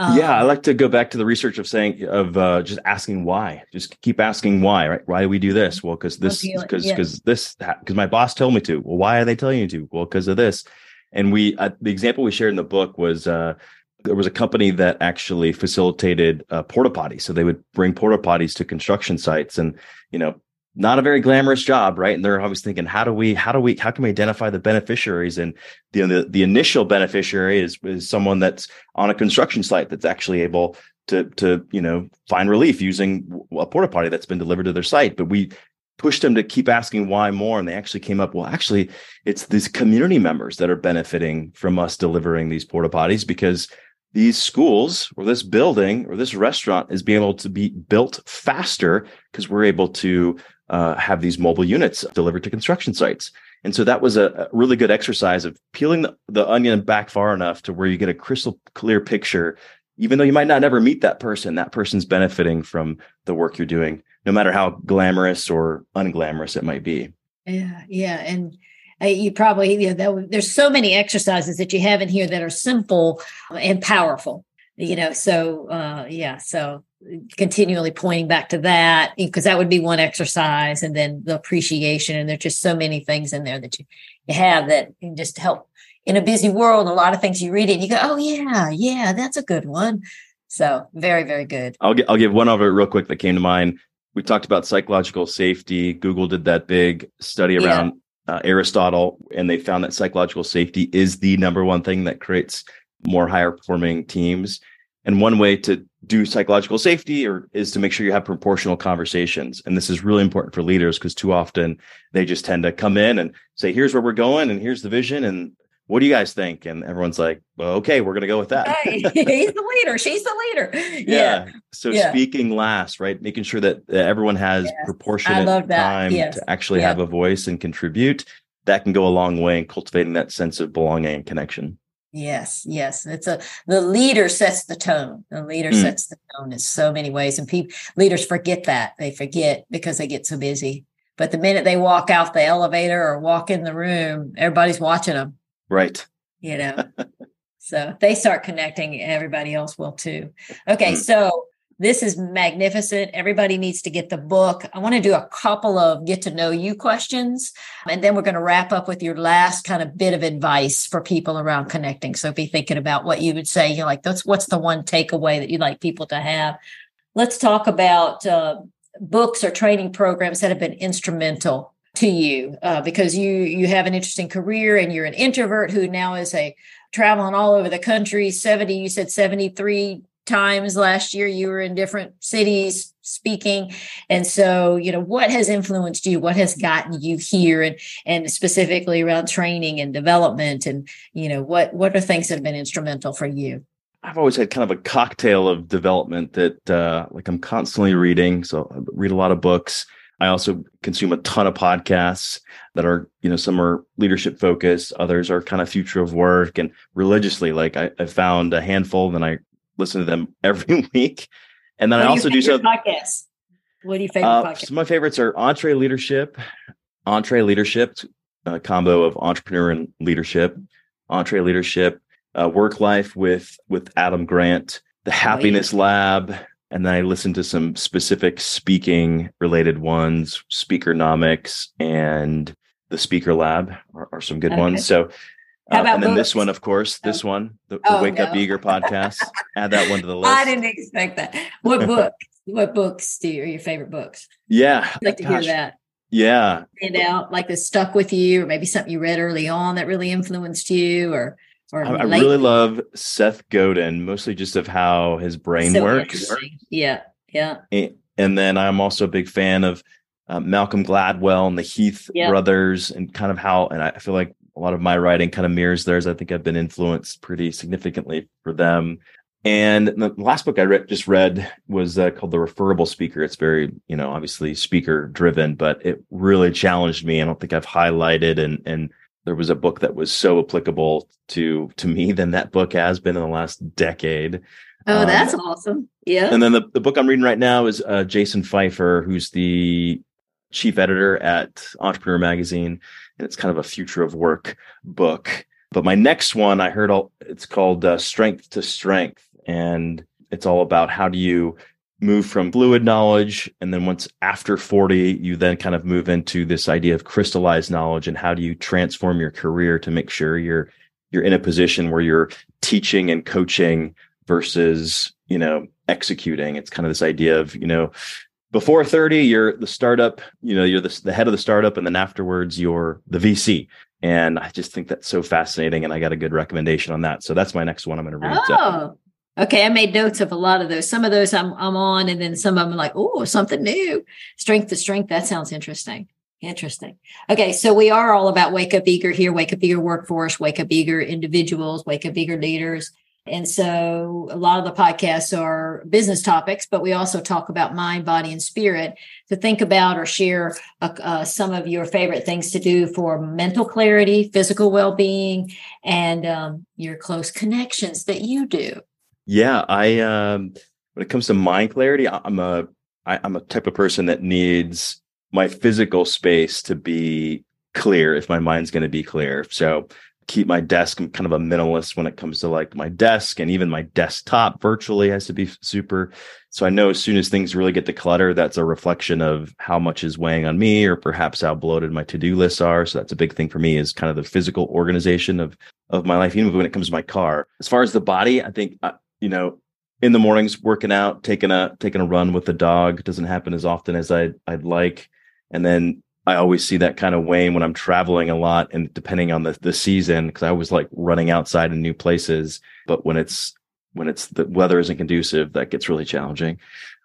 Um, yeah, I like to go back to the research of saying of uh, just asking why. Just keep asking why. Right? Why do we do this? Well, because this, because because yeah. this, because my boss told me to. Well, why are they telling you to? Well, because of this. And we, uh, the example we shared in the book was uh, there was a company that actually facilitated uh, porta potties. So they would bring porta potties to construction sites, and you know, not a very glamorous job, right? And they're always thinking, how do we, how do we, how can we identify the beneficiaries? And the the, the initial beneficiary is is someone that's on a construction site that's actually able to to you know find relief using a porta potty that's been delivered to their site. But we pushed them to keep asking why more, and they actually came up. Well, actually, it's these community members that are benefiting from us delivering these porta potties because these schools or this building or this restaurant is being able to be built faster because we're able to uh, have these mobile units delivered to construction sites. And so that was a, a really good exercise of peeling the, the, onion back far enough to where you get a crystal clear picture. Even though you might not ever meet that person, that person's benefiting from the work you're doing, no matter how glamorous or unglamorous it might be. Yeah, yeah, and uh, you probably you know there's so many exercises that you have in here that are simple and powerful. You know, so uh, yeah, so continually pointing back to that because that would be one exercise and then the appreciation and there's just so many things in there that you, you have that can just help. In a busy world a lot of things you read it and you go oh yeah yeah that's a good one. So very very good. I'll, get, I'll give one it real quick that came to mind. We talked about psychological safety. Google did that big study around yeah. uh, aristotle and they found that psychological safety is the number one thing that creates more higher performing teams and one way to do psychological safety or is to make sure you have proportional conversations. And this is really important for leaders because too often they just tend to come in and say, here's where we're going and here's the vision. And what do you guys think? And everyone's like, well, okay, we're going to go with that. hey, he's the leader. She's the leader. Yeah. yeah. So yeah. speaking last, right? Making sure that everyone has yes. proportionate time yes. to actually yeah. have a voice and contribute. That can go a long way in cultivating that sense of belonging and connection. Yes, yes. It's a the leader sets the tone. The leader mm. sets the tone in so many ways. And people leaders forget that. They forget because they get so busy. But the minute they walk out the elevator or walk in the room, everybody's watching them. Right. You know. so they start connecting, everybody else will too. Okay, mm. so this is magnificent. Everybody needs to get the book. I want to do a couple of get to know you questions, and then we're going to wrap up with your last kind of bit of advice for people around connecting. So be thinking about what you would say. You're like, that's what's the one takeaway that you'd like people to have. Let's talk about uh, books or training programs that have been instrumental to you uh, because you you have an interesting career and you're an introvert who now is a traveling all over the country 70 you said 73 times last year you were in different cities speaking and so you know what has influenced you what has gotten you here and and specifically around training and development and you know what what are things that have been instrumental for you I've always had kind of a cocktail of development that uh, like I'm constantly reading. So I read a lot of books. I also consume a ton of podcasts that are, you know, some are leadership focused, others are kind of future of work and religiously. Like I, I found a handful, then I listen to them every week. And then I also do some podcasts. What do you favorite uh, podcasts? Some of my favorites are Entree Leadership, Entre Leadership, a combo of entrepreneur and leadership, EntreLeadership, uh, Work Life with with Adam Grant, the Happiness oh, yeah. Lab, and then I listen to some specific speaking related ones, Speakernomics and the Speaker Lab are, are some good okay. ones. So. Uh, and then books? this one, of course, this oh. one, the, the oh, Wake no. Up Eager podcast. Add that one to the list. I didn't expect that. What book? what books do you, are your favorite books? Yeah. I'd like to Gosh. hear that. Yeah. and out like that stuck with you, or maybe something you read early on that really influenced you, or or I, I really love Seth Godin, mostly just of how his brain so works. Yeah, yeah. And, and, then I'm also a big fan of uh, Malcolm Gladwell and the Heath yeah. brothers, and kind of how. And I feel like a lot of my writing kind of mirrors theirs. I think I've been influenced pretty significantly for them. And the last book I read, just read was uh, called The Referable Speaker. It's very, you know, obviously speaker driven, but it really challenged me. I don't think I've highlighted and and there was a book that was so applicable to to me than that book has been in the last decade. Oh, um, that's awesome. Yeah. And then the, the book I'm reading right now is uh, Jason Feifer, who's the chief editor at Entrepreneur Magazine. And it's kind of a future of work book. But my next one, I heard all, it's called uh, Strength to Strength. And it's all about how do you move from fluid knowledge and then once after 40 you then kind of move into this idea of crystallized knowledge and how do you transform your career to make sure you're you're in a position where you're teaching and coaching versus you know executing it's kind of this idea of you know before 30 you're the startup you know you're the, the head of the startup and then afterwards you're the vc and i just think that's so fascinating and i got a good recommendation on that so that's my next one i'm going to read oh Okay, I made notes of a lot of those. Some of those I'm I'm on, and then some of them like, oh, something new. Strength to strength. That sounds interesting. Interesting. Okay, so we are all about wake up eager here, wake up eager workforce, wake up eager individuals, wake up eager leaders. And so a lot of the podcasts are business topics, but we also talk about mind, body, and spirit to think about or share uh, uh, some of your favorite things to do for mental clarity, physical well being, and um, your close connections that you do. Yeah, I um when it comes to mind clarity, I'm a I, I'm a type of person that needs my physical space to be clear if my mind's going to be clear. So keep my desk kind of a minimalist when it comes to like my desk and even my desktop virtually has to be super. So i know as soon as things really get to clutter that's a reflection of how much is weighing on me or perhaps how bloated my to-do lists are. So that's a big thing for me is kind of the physical organization of of my life even when it comes to my car. As far as the body i think uh, you know, in the mornings working out, taking a taking a run with the dog doesn't happen as often as I I'd like. And then I always see that kind of wane when I'm traveling a lot and depending on the the season because I was like running outside in new places, but when it's when it's the weather isn't conducive, that gets really challenging.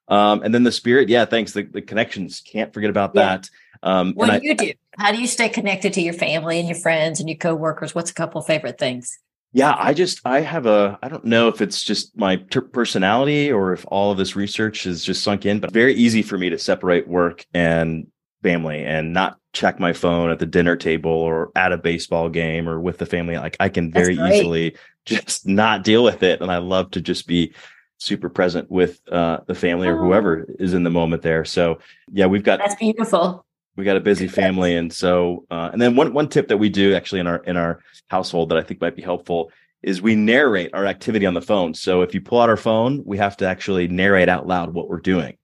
Um, and then the spirit, yeah, thanks. The, the connections, can't forget about yeah. that. Um, what do I, you do? How do you stay connected to your family and your friends and your coworkers? What's a couple favorite things? yeah i just i have a i don't know if it's just my ter- personality or if all of this research has just sunk in but very easy for me to separate work and family and not check my phone at the dinner table or at a baseball game or with the family like i can very easily just not deal with it. And i love to just be super present with uh, the family or whoever oh. is in the moment there. So yeah we've got that's beautiful. we got a busy family. And so uh, and then one one tip that we do actually in our in our household that i think might be helpful is we narrate our activity on the phone. So if you pull out our phone we have to actually narrate out loud what we're doing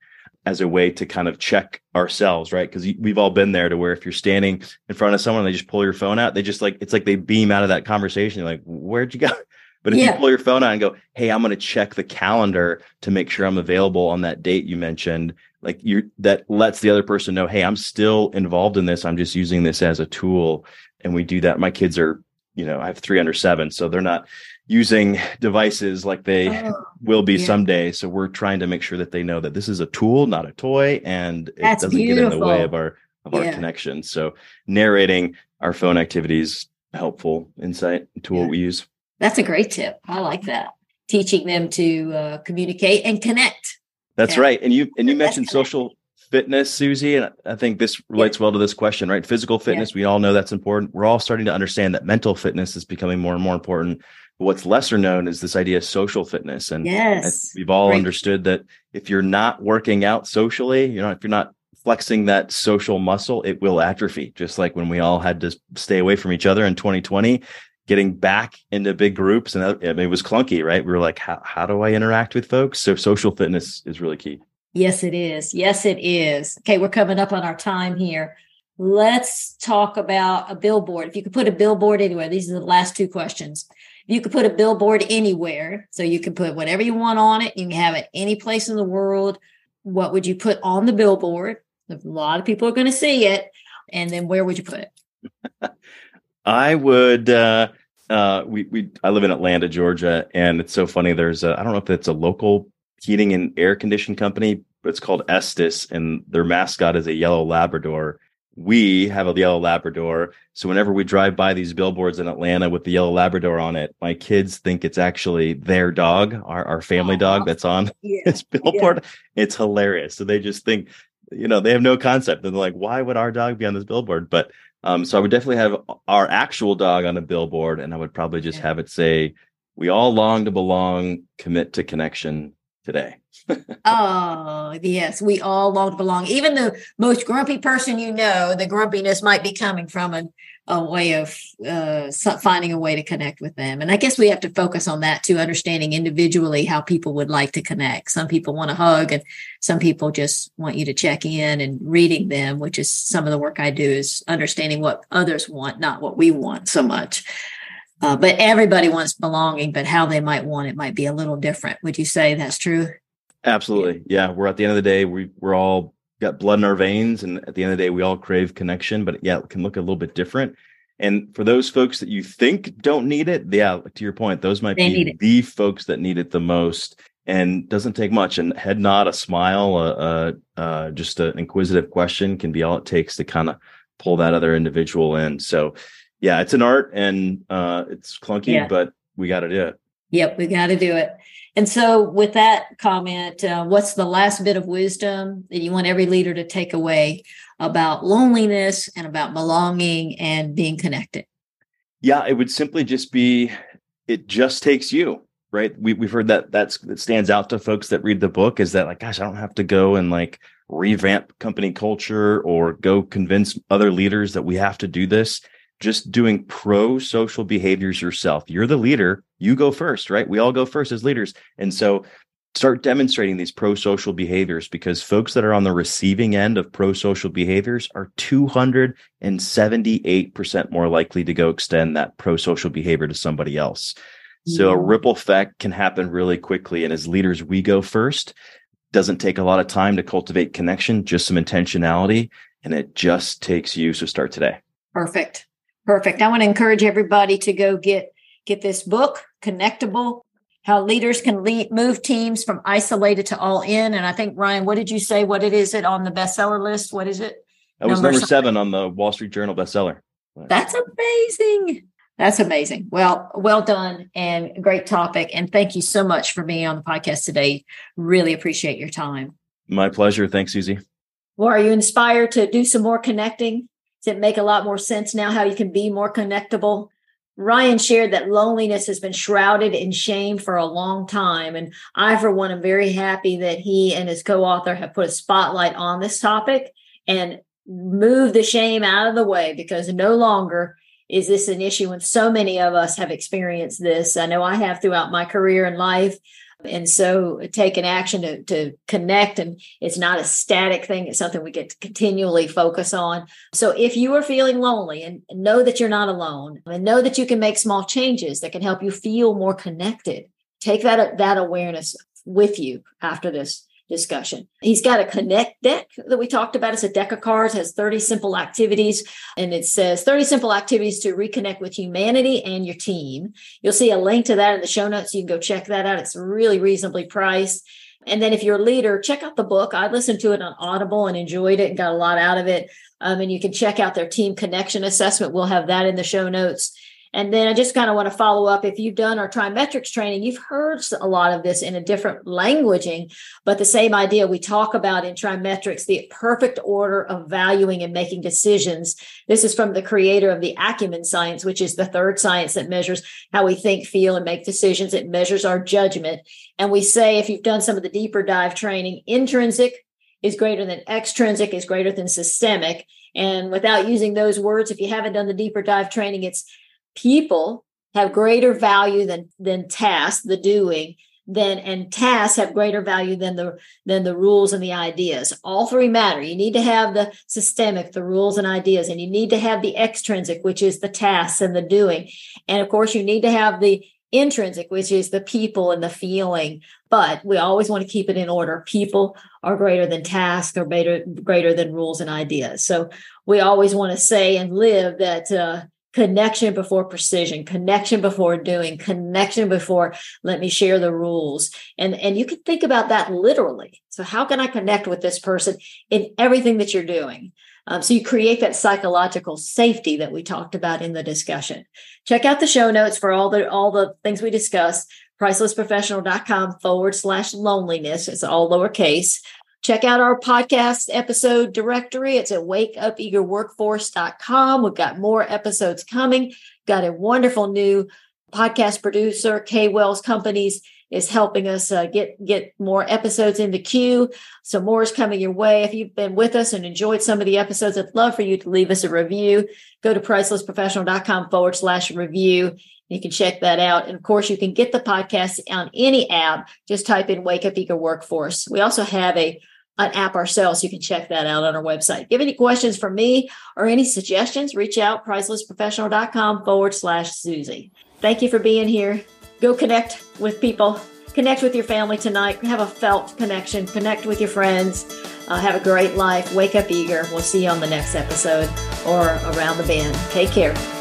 as a way to kind of check ourselves right? Because we've all been there to where if you're standing in front of someone and they just pull your phone out they just like it's like they beam out of that conversation you're like where'd you go? But if yeah. you pull your phone out and go hey i'm going to check the calendar to make sure i'm available on that date you mentioned like you that lets the other person know hey i'm still involved in this. I'm just using this as a tool and we do that. My kids are you know i have three under seven so they're not using devices like they oh, will be yeah. someday so we're trying to make sure that they know that this is a tool not a toy and it That's doesn't beautiful. get in the way of our of yeah. our connection so narrating our phone activities helpful insight tool yeah. we use that's a great tip i like that teaching them to uh, communicate and connect that's right. And you and you mentioned social fitness, Susie, and I think this relates yeah. well to this question, right? Physical fitness, yeah. we all know that's important. We're all starting to understand that mental fitness is becoming more and more important. What's lesser known is this idea of social fitness. And yes, we've all understood that if you're not working out socially, you know, if you're not flexing that social muscle, it will atrophy. Just like when we all had to stay away from each other in 2020, getting back into big groups, and it was clunky, right? We were like, how, how do I interact with folks? So social fitness is really key. Yes, it is. Yes, it is. Okay, we're coming up on our time here. Let's talk about a billboard. If you could put a billboard anywhere, these are the last two questions. You could put a billboard anywhere, so you can put whatever you want on it, you can have it any place in the world. What would you put on the billboard? A lot of people are going to see it. And then where would you put it? I would uh uh we we I live in Atlanta, Georgia, and it's so funny. There's a I don't know if it's a local heating and air condition company, but it's called Estes, and their mascot is a yellow Labrador. We have a yellow Labrador. So whenever we drive by these billboards in Atlanta with the yellow Labrador on it, my kids think it's actually their dog, our, our family dog that's on yeah. this billboard. Yeah. It's hilarious. So they just think, you know, they have no concept. And they're like, why would our dog be on this billboard? But um, so I would definitely have our actual dog on a billboard, and I would probably just yeah. have it say, "We all long to belong, commit to connection today." oh yes, we all long to belong. Even the most grumpy person you know, the grumpiness might be coming from a a way of uh, finding a way to connect with them. And I guess we have to focus on that too, understanding individually how people would like to connect. Some people want to hug, and some people just want you to check in and reading them, which is some of the work I do is understanding what others want, not what we want so much. Uh, but everybody wants belonging, but how they might want it might be a little different. Would you say that's true? Absolutely. Yeah. We're at the end of the day, we, we're all got blood in our veins and at the end of the day we all crave connection but yeah it can look a little bit different and for those folks that you think don't need it yeah to your point those might they be the folks that need it the most and doesn't take much and head nod a smile uh, uh, just an inquisitive question can be all it takes to kind of pull that other individual in so yeah it's an art and uh, it's clunky yeah. but we got to do it yep we got to do it and so, with that comment, uh, what's the last bit of wisdom that you want every leader to take away about loneliness and about belonging and being connected? Yeah, it would simply just be it just takes you, right? We, we've heard that that's that stands out to folks that read the book is that like, gosh, I don't have to go and like revamp company culture or go convince other leaders that we have to do this just doing pro social behaviors yourself. You're the leader. You go first, right? We all go first as leaders. And so start demonstrating these pro social behaviors because folks that are on the receiving end of pro social behaviors are 278% more likely to go extend that pro social behavior to somebody else. So a ripple effect can happen really quickly. And as leaders, we go first. Doesn't take a lot of time to cultivate connection, just some intentionality, and it just takes you. So start today. Perfect. Perfect. I want to encourage everybody to go get get this book, Connectable: How Leaders Can Lead, Move Teams from Isolated to All In. And I think Ryan, what did you say? What it is it on the bestseller list? What is it? That was number, number seven on the Wall Street Journal bestseller. That's amazing. That's amazing. Well, well done and great topic. And thank you so much for being on the podcast today. Really appreciate your time. My pleasure. Thanks, Susie. Well, are you inspired to do some more connecting? It make a lot more sense now how you can be more connectable? Ryan shared that loneliness has been shrouded in shame for a long time. And I, for one, am very happy that he and his co author have put a spotlight on this topic and moved the shame out of the way because no longer is this an issue. And so many of us have experienced this. I know I have throughout my career and life. And so taking action to, to connect and it's not a static thing. It's something we get to continually focus on. So if you are feeling lonely and know that you're not alone and know that you can make small changes that can help you feel more connected, take that, that awareness with you after this discussion. He's got a connect deck that we talked about. It's a deck of cards, has 30 simple activities, and it says 30 simple activities to reconnect with humanity and your team. You'll see a link to that in the show notes. You can go check that out. It's really reasonably priced. And then if you're a leader, check out the book. I listened to it on Audible and enjoyed it and got a lot out of it. Um, and you can check out their team connection assessment. We'll have that in the show notes. And then I just kind of want to follow up. If you've done our TriMetrix training, you've heard a lot of this in a different languaging, but the same idea we talk about in TriMetrix, the perfect order of valuing and making decisions. This is from the creator of the acumen science, which is the third science that measures how we think, feel, and make decisions. It measures our judgment. And we say, if you've done some of the deeper dive training, intrinsic is greater than extrinsic, is greater than systemic. And without using those words, if you haven't done the deeper dive training, it's people have greater value than than tasks, the doing, then and tasks have greater value than the than the rules and the ideas. All three matter. You need to have the systemic, the rules and ideas, and you need to have the extrinsic, which is the tasks and the doing. And of course, you need to have the intrinsic, which is the people and the feeling. But we always want to keep it in order. People are greater than tasks, or greater, greater than rules and ideas. So we always want to say and live that uh, connection before precision, connection before doing, connection before let me share the rules. And, and you can think about that literally. So how can I connect with this person in everything that you're doing? Um, so you create that psychological safety that we talked about in the discussion. Check out the show notes for all the all the things we discussed. Pricelessprofessional.com forward slash loneliness. It's all lowercase. Check out our podcast episode directory. It's at wakeupeagerworkforce.com. We've got more episodes coming. Got a wonderful new podcast producer, K Wells Companies is helping us uh, get get more episodes in the queue. So more is coming your way. If you've been with us and enjoyed some of the episodes, I'd love for you to leave us a review. Go to pricelessprofessional.com forward slash review. You can check that out. And of course, you can get the podcast on any app. Just type in Wake Up Eager Workforce. We also have a an app ourselves. You can check that out on our website. Give any questions for me or any suggestions, reach out pricelessprofessional.com forward slash Susie. Thank you for being here. Go connect with people, connect with your family tonight, have a felt connection, connect with your friends. Uh, have a great life. Wake up eager. We'll see you on the next episode or around the bend. Take care.